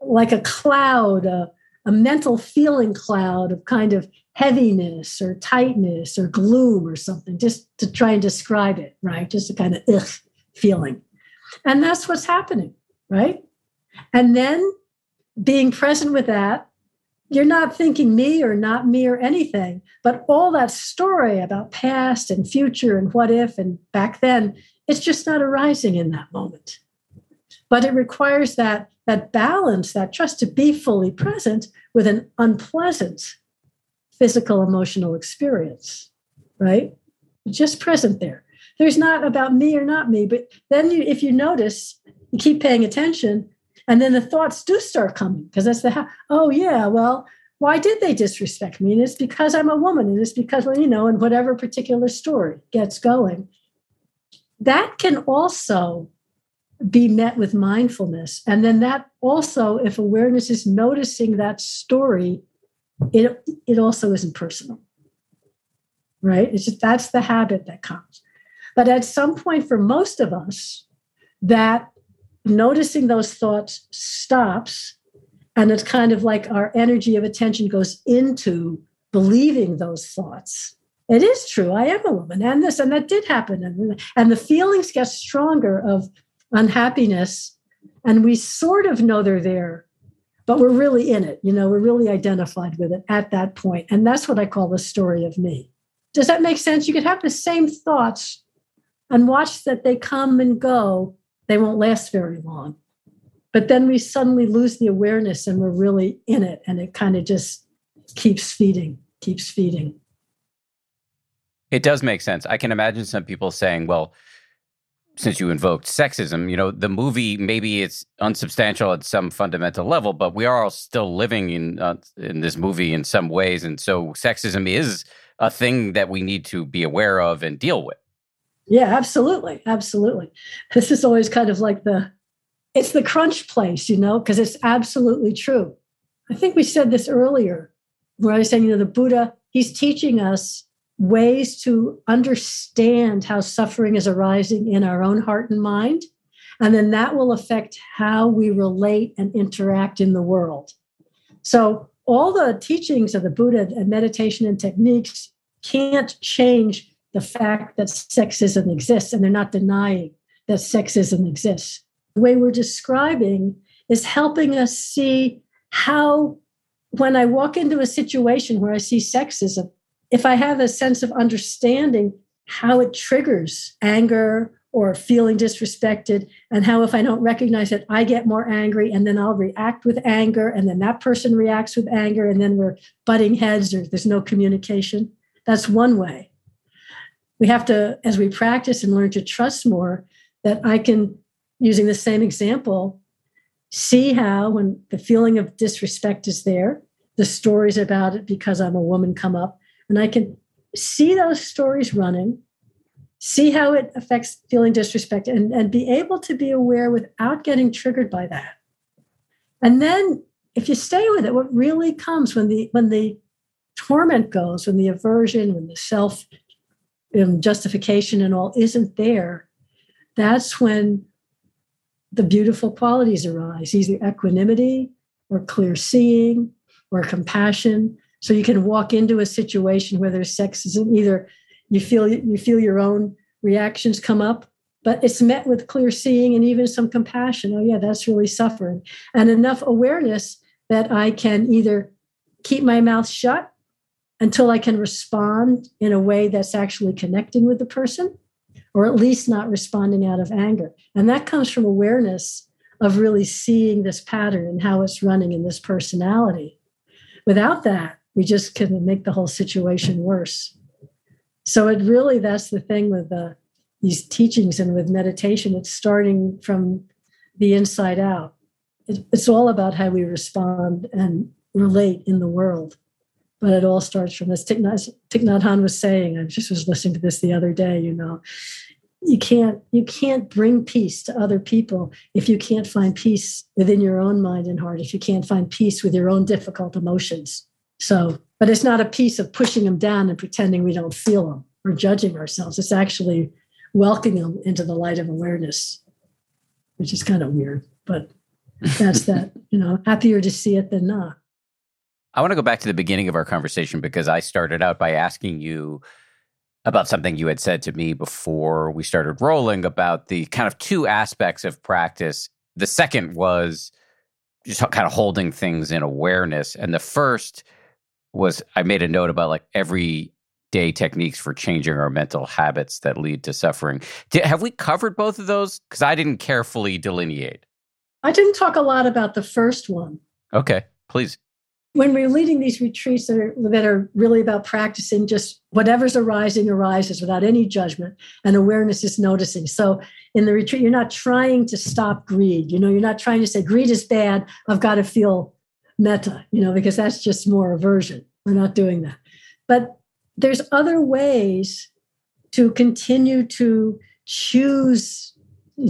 like a cloud, a, a mental feeling cloud of kind of heaviness or tightness or gloom or something, just to try and describe it, right? Just a kind of ugh feeling. And that's what's happening, right? And then being present with that, you're not thinking me or not me or anything, but all that story about past and future and what if and back then, it's just not arising in that moment. But it requires that that balance, that trust to be fully present with an unpleasant physical emotional experience, right? Just present there. There's not about me or not me, but then you, if you notice, you keep paying attention, and then the thoughts do start coming because that's the oh yeah, well, why did they disrespect me? And it's because I'm a woman, and it's because well, you know, and whatever particular story gets going. That can also be met with mindfulness. And then that also, if awareness is noticing that story, it, it also isn't personal. Right? It's just that's the habit that comes. But at some point, for most of us, that noticing those thoughts stops. And it's kind of like our energy of attention goes into believing those thoughts. It is true. I am a woman, and this, and that did happen. And, and the feelings get stronger of unhappiness and we sort of know they're there but we're really in it you know we're really identified with it at that point and that's what i call the story of me does that make sense you could have the same thoughts and watch that they come and go they won't last very long. But then we suddenly lose the awareness and we're really in it and it kind of just keeps feeding keeps feeding. It does make sense. I can imagine some people saying well since you invoked sexism, you know, the movie maybe it's unsubstantial at some fundamental level, but we are all still living in uh, in this movie in some ways, and so sexism is a thing that we need to be aware of and deal with. Yeah, absolutely, absolutely. This is always kind of like the it's the crunch place, you know, because it's absolutely true. I think we said this earlier, where I was saying, you know, the Buddha, he's teaching us ways to understand how suffering is arising in our own heart and mind. And then that will affect how we relate and interact in the world. So, all the teachings of the Buddha and meditation and techniques can't change the fact that sexism exists, and they're not denying that sexism exists. The way we're describing is helping us see how, when I walk into a situation where I see sexism, if I have a sense of understanding how it triggers anger or feeling disrespected, and how if I don't recognize it, I get more angry and then I'll react with anger, and then that person reacts with anger, and then we're butting heads or there's no communication. That's one way. We have to, as we practice and learn to trust more, that I can, using the same example, see how when the feeling of disrespect is there, the stories about it because I'm a woman come up, and I can see those stories running, see how it affects feeling disrespect, and, and be able to be aware without getting triggered by that. And then if you stay with it, what really comes when the when the torment goes, when the aversion, when the self um, justification and all isn't there, that's when the beautiful qualities arise, either equanimity or clear seeing or compassion. So you can walk into a situation where there's sexism, either you feel you feel your own reactions come up, but it's met with clear seeing and even some compassion. Oh yeah, that's really suffering. And enough awareness that I can either keep my mouth shut until I can respond in a way that's actually connecting with the person, or at least not responding out of anger. And that comes from awareness of really seeing this pattern and how it's running in this personality. Without that, we just can make the whole situation worse. So it really that's the thing with the, these teachings and with meditation. It's starting from the inside out. It, it's all about how we respond and relate in the world. But it all starts from this. Thich Nhat Hanh was saying, I just was listening to this the other day, you know, you can't you can't bring peace to other people if you can't find peace within your own mind and heart if you can't find peace with your own difficult emotions so but it's not a piece of pushing them down and pretending we don't feel them or judging ourselves it's actually welcoming them into the light of awareness which is kind of weird but that's that you know happier to see it than not i want to go back to the beginning of our conversation because i started out by asking you about something you had said to me before we started rolling about the kind of two aspects of practice. The second was just kind of holding things in awareness. And the first was I made a note about like everyday techniques for changing our mental habits that lead to suffering. Did, have we covered both of those? Because I didn't carefully delineate. I didn't talk a lot about the first one. Okay, please when we're leading these retreats that are, that are really about practicing just whatever's arising arises without any judgment and awareness is noticing. So in the retreat you're not trying to stop greed. You know you're not trying to say greed is bad. I've got to feel metta you know because that's just more aversion. We're not doing that. But there's other ways to continue to choose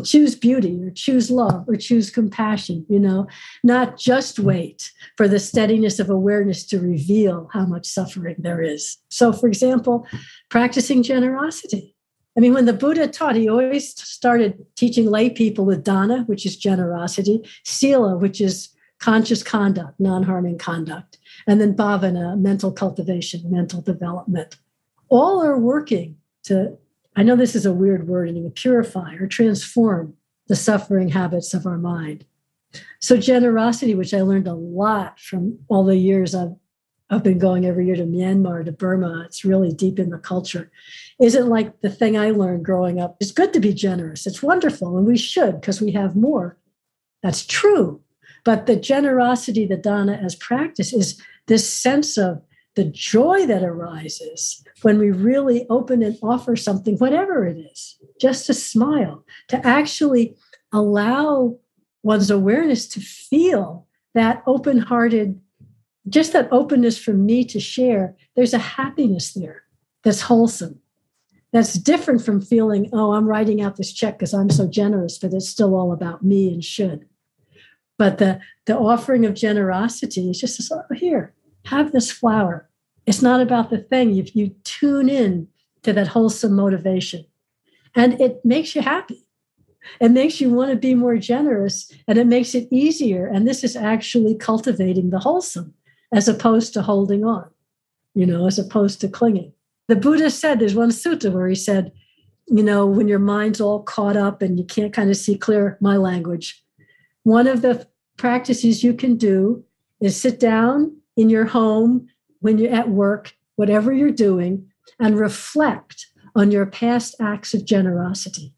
choose beauty or choose love or choose compassion, you know, not just wait for the steadiness of awareness to reveal how much suffering there is. So, for example, practicing generosity. I mean, when the Buddha taught, he always started teaching lay people with dana, which is generosity, sila, which is conscious conduct, non harming conduct, and then bhavana, mental cultivation, mental development. All are working to I know this is a weird word, and purify or transform the suffering habits of our mind. So, generosity, which I learned a lot from all the years I've, I've been going every year to Myanmar, to Burma, it's really deep in the culture, isn't like the thing I learned growing up. It's good to be generous, it's wonderful, and we should because we have more. That's true. But the generosity, the dana as practice, is this sense of the joy that arises when we really open and offer something, whatever it is, just a smile, to actually allow one's awareness to feel that open hearted, just that openness for me to share. There's a happiness there that's wholesome. That's different from feeling, oh, I'm writing out this check because I'm so generous, but it's still all about me and should. But the, the offering of generosity is just, oh, here, have this flower. It's not about the thing. If you tune in to that wholesome motivation, and it makes you happy. It makes you want to be more generous and it makes it easier. And this is actually cultivating the wholesome as opposed to holding on, you know, as opposed to clinging. The Buddha said, there's one sutta where he said, you know, when your mind's all caught up and you can't kind of see clear my language, one of the practices you can do is sit down in your home when you're at work, whatever you're doing, and reflect on your past acts of generosity.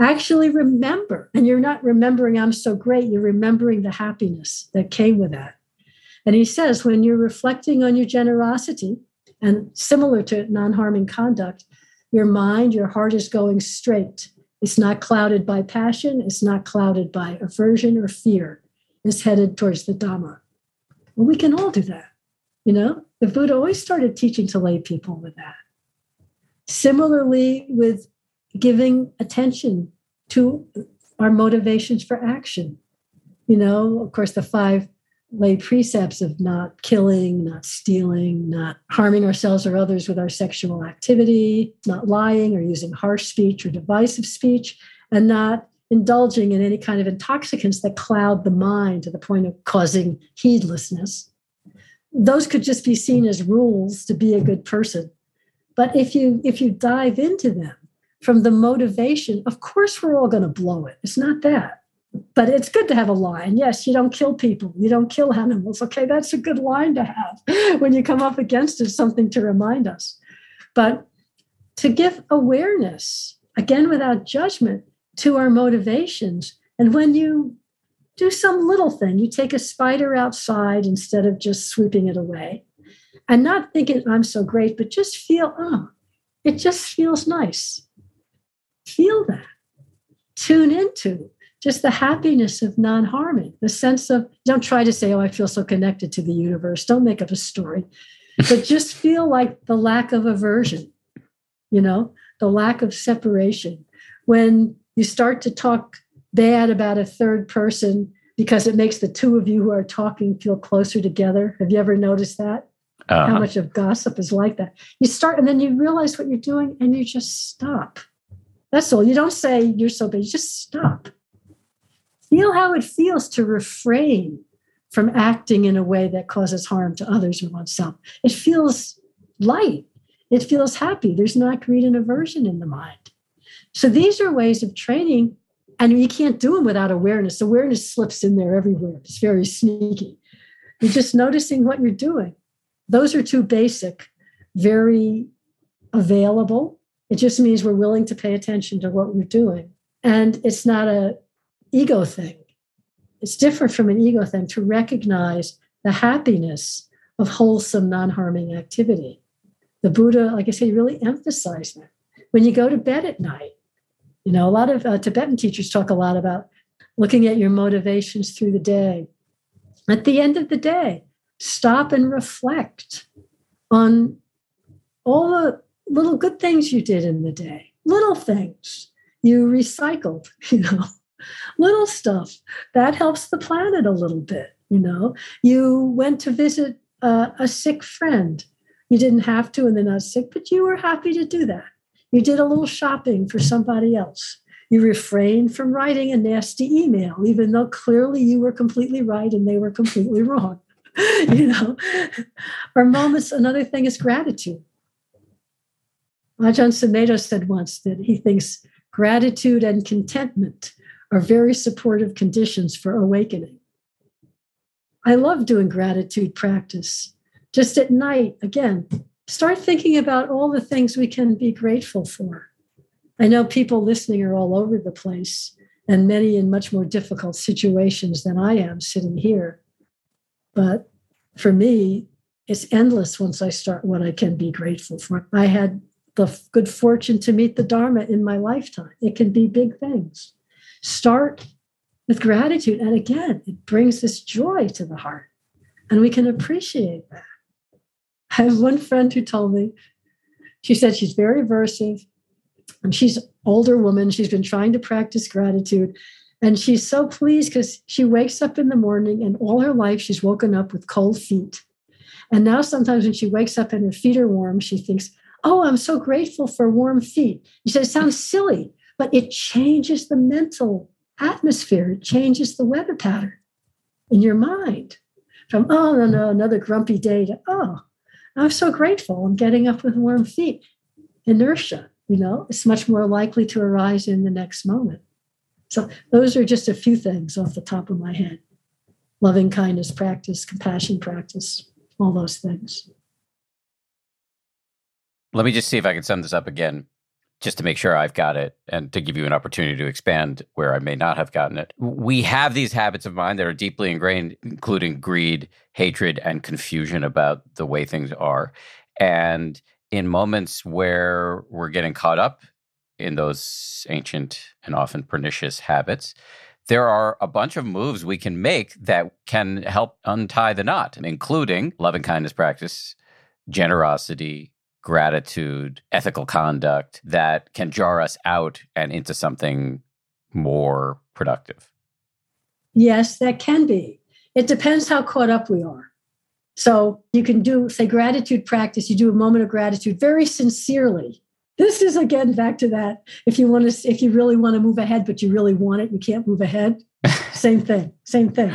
Actually remember, and you're not remembering, I'm so great, you're remembering the happiness that came with that. And he says, when you're reflecting on your generosity, And similar to non harming conduct, your mind, your heart is going straight. It's not clouded by passion, it's not clouded by aversion or fear. It's headed towards the Dhamma. Well, we can all do that. You know, the Buddha always started teaching to lay people with that. Similarly, with giving attention to our motivations for action. You know, of course, the five lay precepts of not killing, not stealing, not harming ourselves or others with our sexual activity, not lying or using harsh speech or divisive speech, and not indulging in any kind of intoxicants that cloud the mind to the point of causing heedlessness. Those could just be seen as rules to be a good person. But if you if you dive into them from the motivation, of course we're all going to blow it. It's not that but it's good to have a line. Yes, you don't kill people, you don't kill animals. Okay, that's a good line to have [laughs] when you come up against it, something to remind us. But to give awareness, again, without judgment, to our motivations. And when you do some little thing, you take a spider outside instead of just sweeping it away and not thinking, I'm so great, but just feel, oh, it just feels nice. Feel that. Tune into just the happiness of non harming, the sense of, don't try to say, oh, I feel so connected to the universe. Don't make up a story, but just feel like the lack of aversion, you know, the lack of separation. When you start to talk bad about a third person because it makes the two of you who are talking feel closer together. Have you ever noticed that? Uh-huh. How much of gossip is like that? You start and then you realize what you're doing and you just stop. That's all. You don't say you're so bad, you just stop feel how it feels to refrain from acting in a way that causes harm to others or oneself. It feels light. It feels happy. There's not greed and aversion in the mind. So these are ways of training, and you can't do them without awareness. Awareness slips in there everywhere. It's very sneaky. You're just noticing what you're doing. Those are two basic, very available. It just means we're willing to pay attention to what we're doing. And it's not a ego thing. It's different from an ego thing to recognize the happiness of wholesome, non harming activity. The Buddha, like I said, really emphasized that. When you go to bed at night, you know, a lot of uh, Tibetan teachers talk a lot about looking at your motivations through the day. At the end of the day, stop and reflect on all the little good things you did in the day, little things you recycled, [laughs] you know, little stuff that helps the planet a little bit you know. You went to visit uh, a sick friend. You didn't have to and they're not sick but you were happy to do that you did a little shopping for somebody else you refrained from writing a nasty email even though clearly you were completely right and they were completely wrong [laughs] you know or moments another thing is gratitude Ajahn Sumedho said once that he thinks gratitude and contentment are very supportive conditions for awakening. I love doing gratitude practice. Just at night, again, start thinking about all the things we can be grateful for. I know people listening are all over the place and many in much more difficult situations than I am sitting here. But for me, it's endless once I start what I can be grateful for. I had the good fortune to meet the Dharma in my lifetime. It can be big things. Start with gratitude. And again, it brings this joy to the heart. And we can appreciate that. I have one friend who told me, she said she's very aversive and she's older woman. She's been trying to practice gratitude. And she's so pleased because she wakes up in the morning and all her life she's woken up with cold feet. And now sometimes when she wakes up and her feet are warm, she thinks, Oh, I'm so grateful for warm feet. You said it sounds silly, but it changes the mental atmosphere, it changes the weather pattern in your mind from, oh, no, no, another grumpy day to, oh, I'm so grateful. I'm getting up with warm feet. Inertia, you know, is much more likely to arise in the next moment. So those are just a few things off the top of my head. Loving kindness practice, compassion practice, all those things. Let me just see if I can sum this up again just to make sure I've got it and to give you an opportunity to expand where I may not have gotten it. We have these habits of mind that are deeply ingrained, including greed, hatred, and confusion about the way things are. And in moments where we're getting caught up in those ancient and often pernicious habits, there are a bunch of moves we can make that can help untie the knot, including loving kindness practice, generosity, gratitude, ethical conduct that can jar us out and into something more productive. Yes, that can be. It depends how caught up we are. So you can do, say, gratitude practice. You do a moment of gratitude very sincerely. This is again back to that. If you want to, if you really want to move ahead, but you really want it, you can't move ahead. [laughs] same thing. Same thing.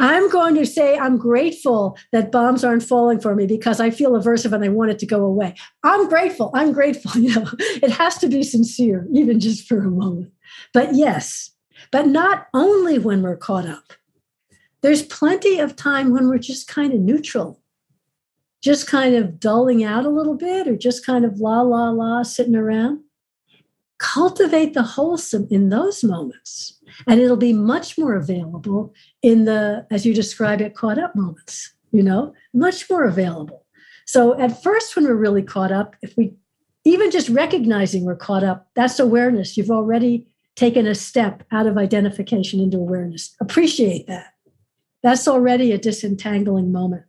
I'm going to say I'm grateful that bombs aren't falling for me because I feel aversive and I want it to go away. I'm grateful. I'm grateful. [laughs] You know, it has to be sincere, even just for a moment. But yes, but not only when we're caught up. There's plenty of time when we're just kind of neutral, just kind of dulling out a little bit or just kind of la, la, la, sitting around. Cultivate the wholesome in those moments, and it'll be much more available in the, as you describe it, caught up moments, you know, much more available. So at first, when we're really caught up, if we even just recognizing we're caught up, that's awareness. You've already taken a step out of identification into awareness. Appreciate that that's already a disentangling moment.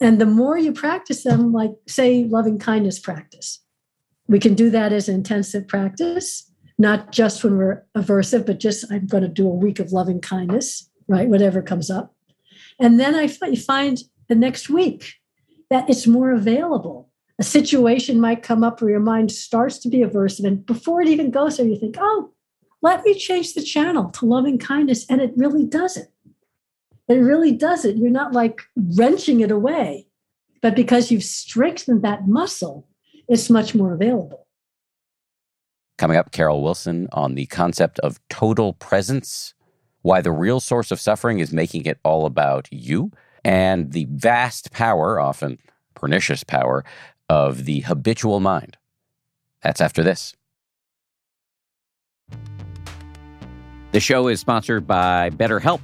And the more you practice them, like, say, loving kindness practice, we can do that as intensive practice, not just when we're aversive, but just I'm going to do a week of loving kindness, right? Whatever comes up. And then I find the next week that it's more available. A situation might come up where your mind starts to be aversive. And before it even goes there, you think, oh, let me change the channel to loving kindness. And it really does it. It really doesn't. You're not like wrenching it away, but because you've strengthened that muscle, it's much more available. Coming up, Carol Wilson on the concept of total presence, why the real source of suffering is making it all about you, and the vast power, often pernicious power, of the habitual mind. That's after this. The show is sponsored by BetterHelp.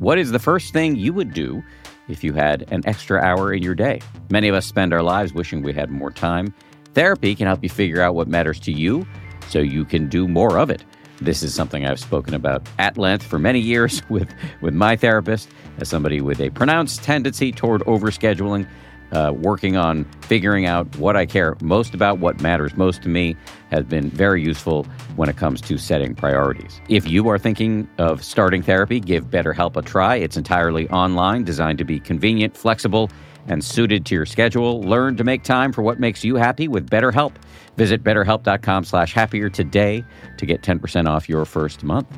What is the first thing you would do if you had an extra hour in your day? Many of us spend our lives wishing we had more time. Therapy can help you figure out what matters to you so you can do more of it. This is something I've spoken about at length for many years [laughs] with, with my therapist as somebody with a pronounced tendency toward overscheduling uh, working on figuring out what I care most about, what matters most to me, has been very useful when it comes to setting priorities. If you are thinking of starting therapy, give BetterHelp a try. It's entirely online, designed to be convenient, flexible, and suited to your schedule. Learn to make time for what makes you happy with BetterHelp. Visit betterhelp.com slash happier today to get 10% off your first month.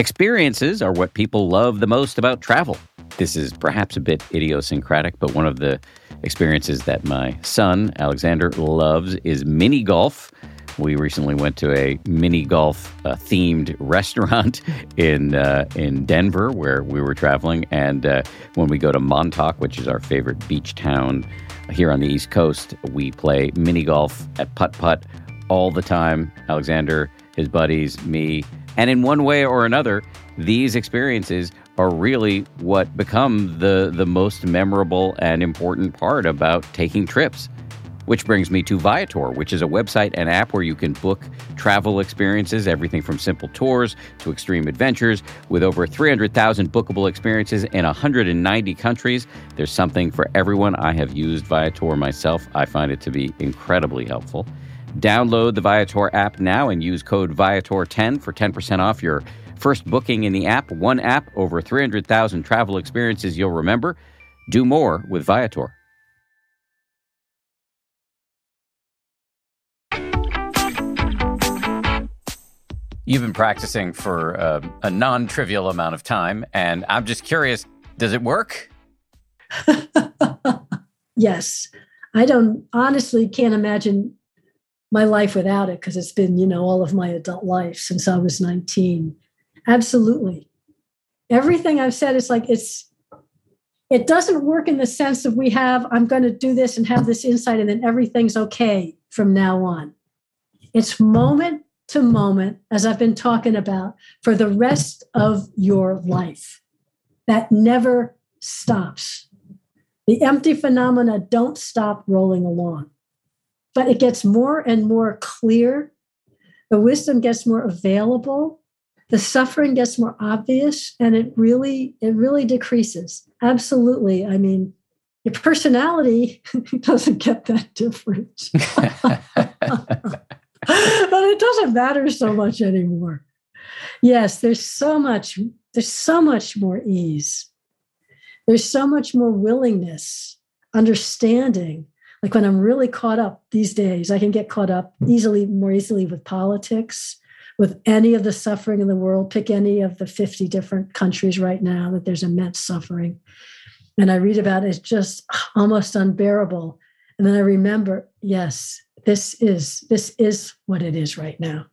Experiences are what people love the most about travel. This is perhaps a bit idiosyncratic, but one of the experiences that my son, Alexander, loves is mini golf. We recently went to a mini golf uh, themed [laughs] restaurant in uh, in Denver where we were traveling, and uh, when we go to Montauk, which is our favorite beach town here on the East Coast, we play mini golf at putt putt all the time. Alexander, his buddies, me, and in one way or another, these experiences are really what become the, the most memorable and important part about taking trips. Which brings me to Viator, which is a website and app where you can book travel experiences, everything from simple tours to extreme adventures. With over 300,000 bookable experiences in 190 countries, there's something for everyone. I have used Viator myself. I find it to be incredibly helpful. Download the Viator app now and use code Viator10 for 10% off your first booking in the app. One app, over 300,000 travel experiences you'll remember. Do more with Viator. You've been practicing for uh, a non trivial amount of time, and I'm just curious does it work? [laughs] yes. I don't honestly can't imagine my life without it because it's been, you know, all of my adult life since I was 19. Absolutely. Everything I've said is like it's it doesn't work in the sense that we have I'm going to do this and have this insight and then everything's okay from now on. It's moment to moment as I've been talking about for the rest of your life. that never stops. The empty phenomena don't stop rolling along, but it gets more and more clear. The wisdom gets more available. The suffering gets more obvious, and it really, it really decreases. Absolutely. I mean, your personality [laughs] doesn't get that different. [laughs] [laughs] it doesn't matter so much anymore. Yes, there's so much, there's so much more ease. There's so much more willingness, understanding. Like when I'm really caught up these days, I can get caught up easily, more easily with politics, with any of the suffering in the world. Pick any of the 50 different countries right now that there's immense suffering. And I read about it, it's just almost unbearable. And then I remember, yes, this is this is what it is right now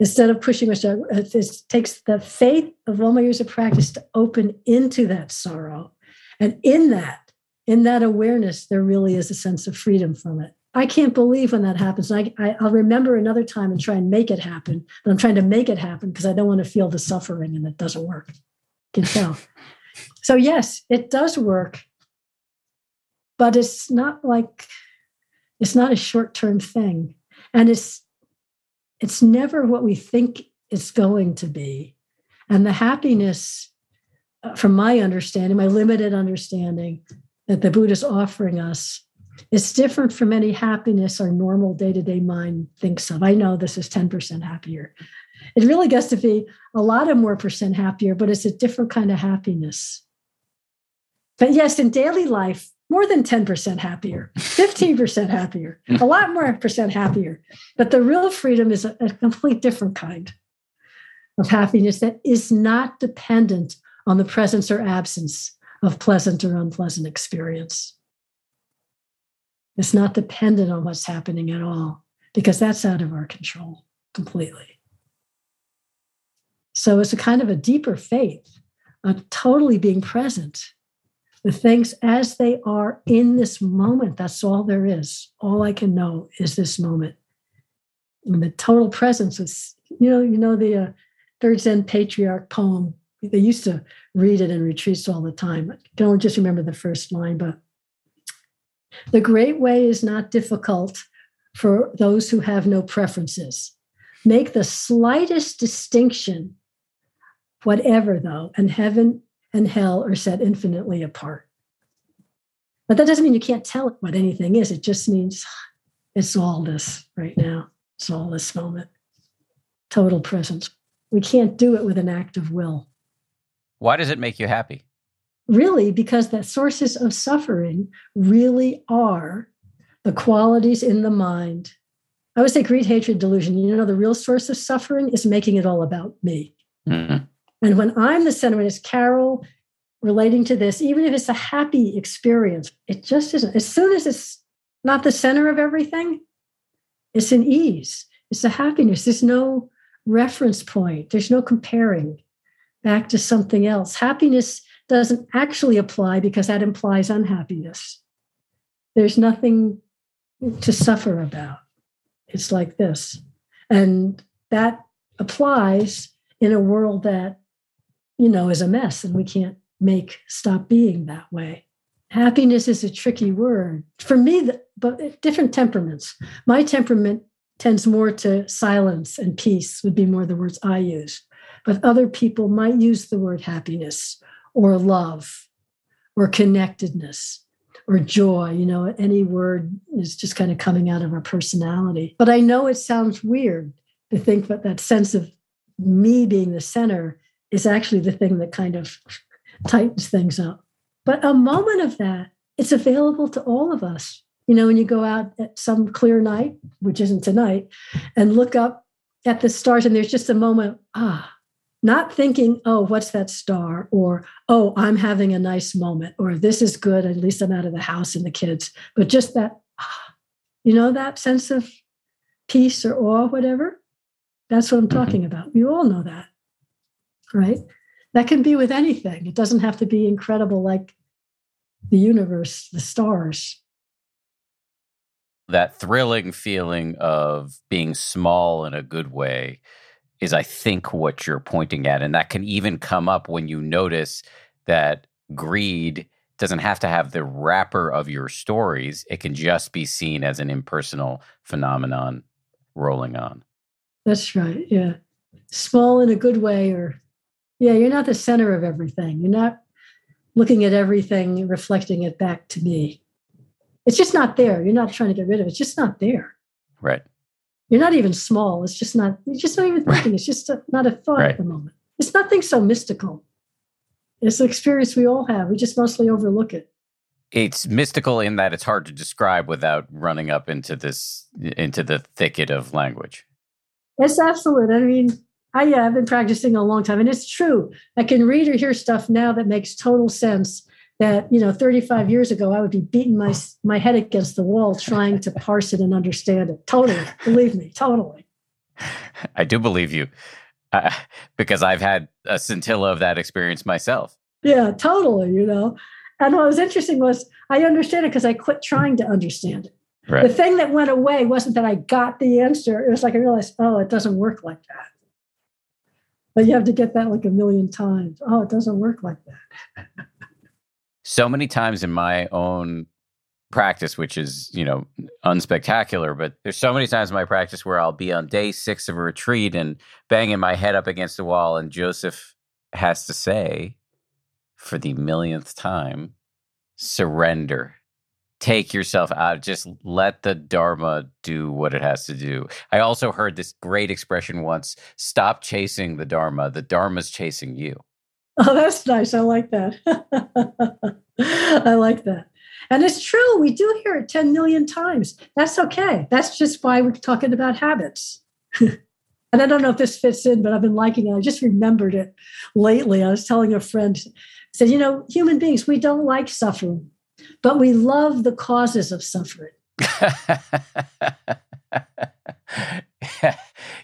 instead of pushing myself, it takes the faith of all my years of practice to open into that sorrow. And in that, in that awareness, there really is a sense of freedom from it. I can't believe when that happens. I, I, will remember another time and try and make it happen. But I'm trying to make it happen because I don't want to feel the suffering and it doesn't work. You can tell. so, yes, it does work. But it's not like, it's not a short term thing. And it's it's never what we think it's going to be. And the happiness, uh, from my understanding, my limited understanding that the Buddha is offering us, is different from any happiness our normal day to day mind thinks of. I know this is 10% happier. It really gets to be a lot of more percent happier, but it's a different kind of happiness. But yes, in daily life, more than 10% happier, 15% happier, a lot more percent happier. But the real freedom is a, a complete different kind of happiness that is not dependent on the presence or absence of pleasant or unpleasant experience. It's not dependent on what's happening at all because that's out of our control completely. So it's a kind of a deeper faith of totally being present the things as they are in this moment. That's all there is. All I can know is this moment. And the total presence is, you know, you know the uh, third Zen patriarch poem. They used to read it in retreats all the time. I don't just remember the first line, but the great way is not difficult for those who have no preferences. Make the slightest distinction, whatever though, and heaven and hell are set infinitely apart. But that doesn't mean you can't tell what anything is. It just means it's all this right now. It's all this moment. Total presence. We can't do it with an act of will. Why does it make you happy? Really, because the sources of suffering really are the qualities in the mind. I would say greed, hatred, delusion. You know, the real source of suffering is making it all about me. Mm-hmm. And when I'm the center, when it's Carol relating to this, even if it's a happy experience, it just isn't. As soon as it's not the center of everything, it's an ease, it's a happiness. There's no reference point, there's no comparing back to something else. Happiness doesn't actually apply because that implies unhappiness. There's nothing to suffer about. It's like this. And that applies in a world that you know, is a mess and we can't make stop being that way. Happiness is a tricky word. For me, but different temperaments. My temperament tends more to silence and peace, would be more the words I use. But other people might use the word happiness or love or connectedness or joy. You know, any word is just kind of coming out of our personality. But I know it sounds weird to think that that sense of me being the center is actually the thing that kind of tightens things up. But a moment of that, it's available to all of us. You know, when you go out at some clear night, which isn't tonight, and look up at the stars, and there's just a moment, ah, not thinking, oh, what's that star? Or, oh, I'm having a nice moment, or this is good, at least I'm out of the house and the kids, but just that, ah, you know, that sense of peace or awe, whatever. That's what I'm mm-hmm. talking about. We all know that right? That can be with anything. It doesn't have to be incredible like the universe, the stars. That thrilling feeling of being small in a good way is, I think, what you're pointing at. And that can even come up when you notice that greed doesn't have to have the wrapper of your stories. It can just be seen as an impersonal phenomenon rolling on. That's right. Yeah. Small in a good way, or yeah, you're not the center of everything. You're not looking at everything, reflecting it back to me. It's just not there. You're not trying to get rid of it. It's just not there. Right. You're not even small. It's just not, you're just not even thinking. Right. It's just a, not a thought right. at the moment. It's nothing so mystical. It's an experience we all have. We just mostly overlook it. It's mystical in that it's hard to describe without running up into this into the thicket of language. It's absolute. I mean, I yeah, I've been practicing a long time, and it's true. I can read or hear stuff now that makes total sense. That you know, 35 years ago, I would be beating my my head against the wall trying to parse it and understand it. Totally, believe me, totally. I do believe you uh, because I've had a scintilla of that experience myself. Yeah, totally. You know, and what was interesting was I understand it because I quit trying to understand it. Right. The thing that went away wasn't that I got the answer. It was like I realized, oh, it doesn't work like that. But you have to get that like a million times. Oh, it doesn't work like that. so many times in my own practice, which is, you know, unspectacular, but there's so many times in my practice where I'll be on day six of a retreat and banging my head up against the wall, and Joseph has to say, for the millionth time, surrender. Take yourself out. Just let the Dharma do what it has to do. I also heard this great expression once stop chasing the Dharma. The Dharma's chasing you. [laughs] Oh, that's nice. I like that. [laughs] I like that. And it's true, we do hear it 10 million times. That's okay. That's just why we're talking about habits. [laughs] and I don't know if this fits in, but I've been liking it. I just remembered it lately. I was telling a friend, said, you know, human beings, we don't like suffering, but we love the causes of suffering. [laughs]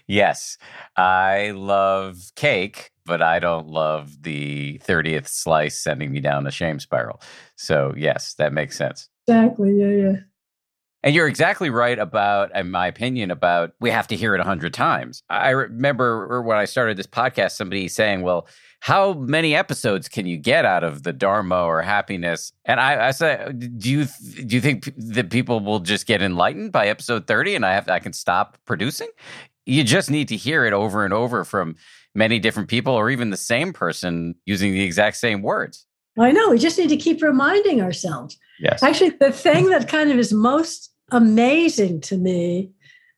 yes, I love cake, but I don't love the 30th slice sending me down a shame spiral. So, yes, that makes sense. Exactly. Yeah, yeah. And you're exactly right about, in my opinion, about we have to hear it a hundred times. I remember when I started this podcast, somebody saying, well, how many episodes can you get out of the Dharma or happiness? And I, I said, do you do you think that people will just get enlightened by episode thirty, and I have I can stop producing? You just need to hear it over and over from many different people, or even the same person using the exact same words. I know. We just need to keep reminding ourselves. Yes. Actually, the thing that kind of is most amazing to me,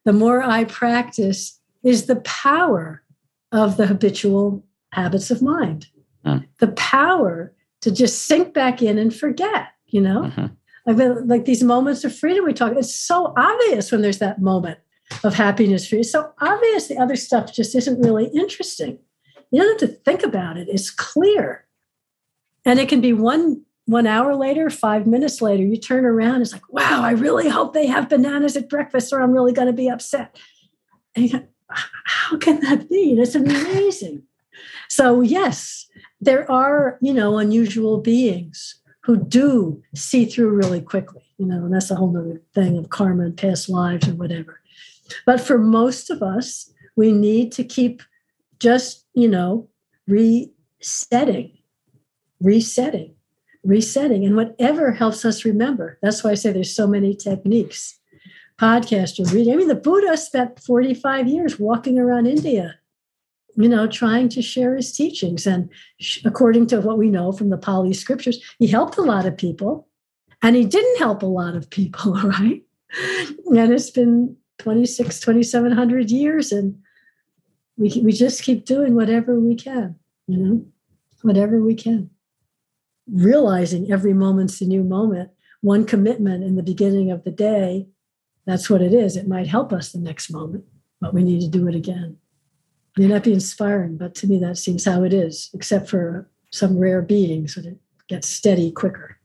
the more I practice, is the power of the habitual habits of mind. Mm. The power to just sink back in and forget, you know? Mm-hmm. Like, the, like these moments of freedom we talk, it's so obvious when there's that moment of happiness for you. It's so obvious the other stuff just isn't really interesting. You don't have to think about it. It's clear. And it can be one one hour later, five minutes later, you turn around, it's like, wow, I really hope they have bananas at breakfast or I'm really going to be upset. And go, how can that be? That's amazing. So, yes, there are, you know, unusual beings who do see through really quickly, you know, and that's a whole other thing of karma and past lives or whatever. But for most of us, we need to keep just, you know, resetting, resetting, resetting, and whatever helps us remember. That's why I say there's so many techniques. Podcast or reading. I mean, the Buddha spent 45 years walking around India you know, trying to share his teachings. And according to what we know from the Pali scriptures, he helped a lot of people and he didn't help a lot of people, [laughs] right? And it's been 26, 2700 years and we, we just keep doing whatever we can, you know, whatever we can. Realizing every moment's a new moment, one commitment in the beginning of the day, that's what it is. It might help us the next moment, but we need to do it again may not be inspiring, but to me that seems how it is, except for some rare beings that it gets steady quicker.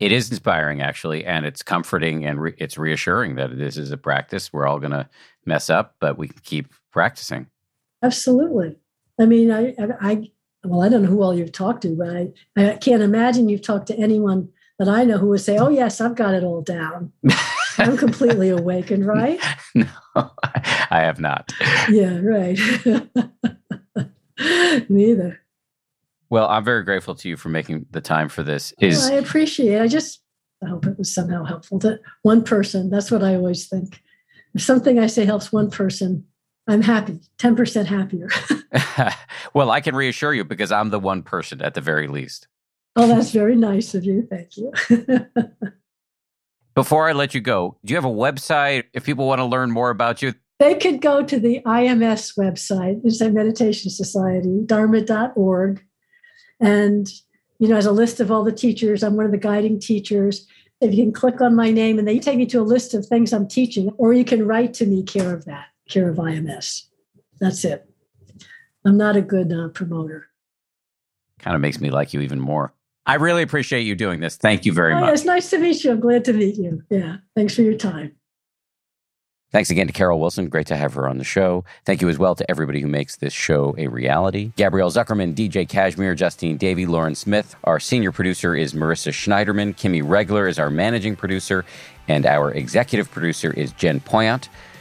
It is inspiring, actually, and it's comforting and re- it's reassuring that this is a practice. We're all going to mess up, but we can keep practicing. Absolutely. I mean, I, I, well, I don't know who all you've talked to, but I, I can't imagine you've talked to anyone that I know who would say, "Oh, yes, I've got it all down." [laughs] I'm completely awakened, right? [laughs] No, I have not. Yeah, right. [laughs] Neither. Well, I'm very grateful to you for making the time for this. Is I appreciate it. I just I hope it was somehow helpful to one person. That's what I always think. If something I say helps one person, I'm happy, 10% happier. [laughs] [laughs] well, I can reassure you because I'm the one person at the very least. Oh, that's very nice of you. Thank you. [laughs] Before I let you go, do you have a website if people want to learn more about you? They could go to the IMS website, it's a meditation society, dharma.org. And, you know, as a list of all the teachers, I'm one of the guiding teachers. If you can click on my name and they take you to a list of things I'm teaching, or you can write to me, care of that, care of IMS. That's it. I'm not a good uh, promoter. Kind of makes me like you even more. I really appreciate you doing this. Thank you very oh, much. it's nice to meet you. I'm glad to meet you. Yeah. Thanks for your time. Thanks again to Carol Wilson. Great to have her on the show. Thank you as well to everybody who makes this show a reality. Gabrielle Zuckerman, DJ Kashmir, Justine Davie, Lauren Smith. Our senior producer is Marissa Schneiderman. Kimmy Regler is our managing producer. And our executive producer is Jen Poyant.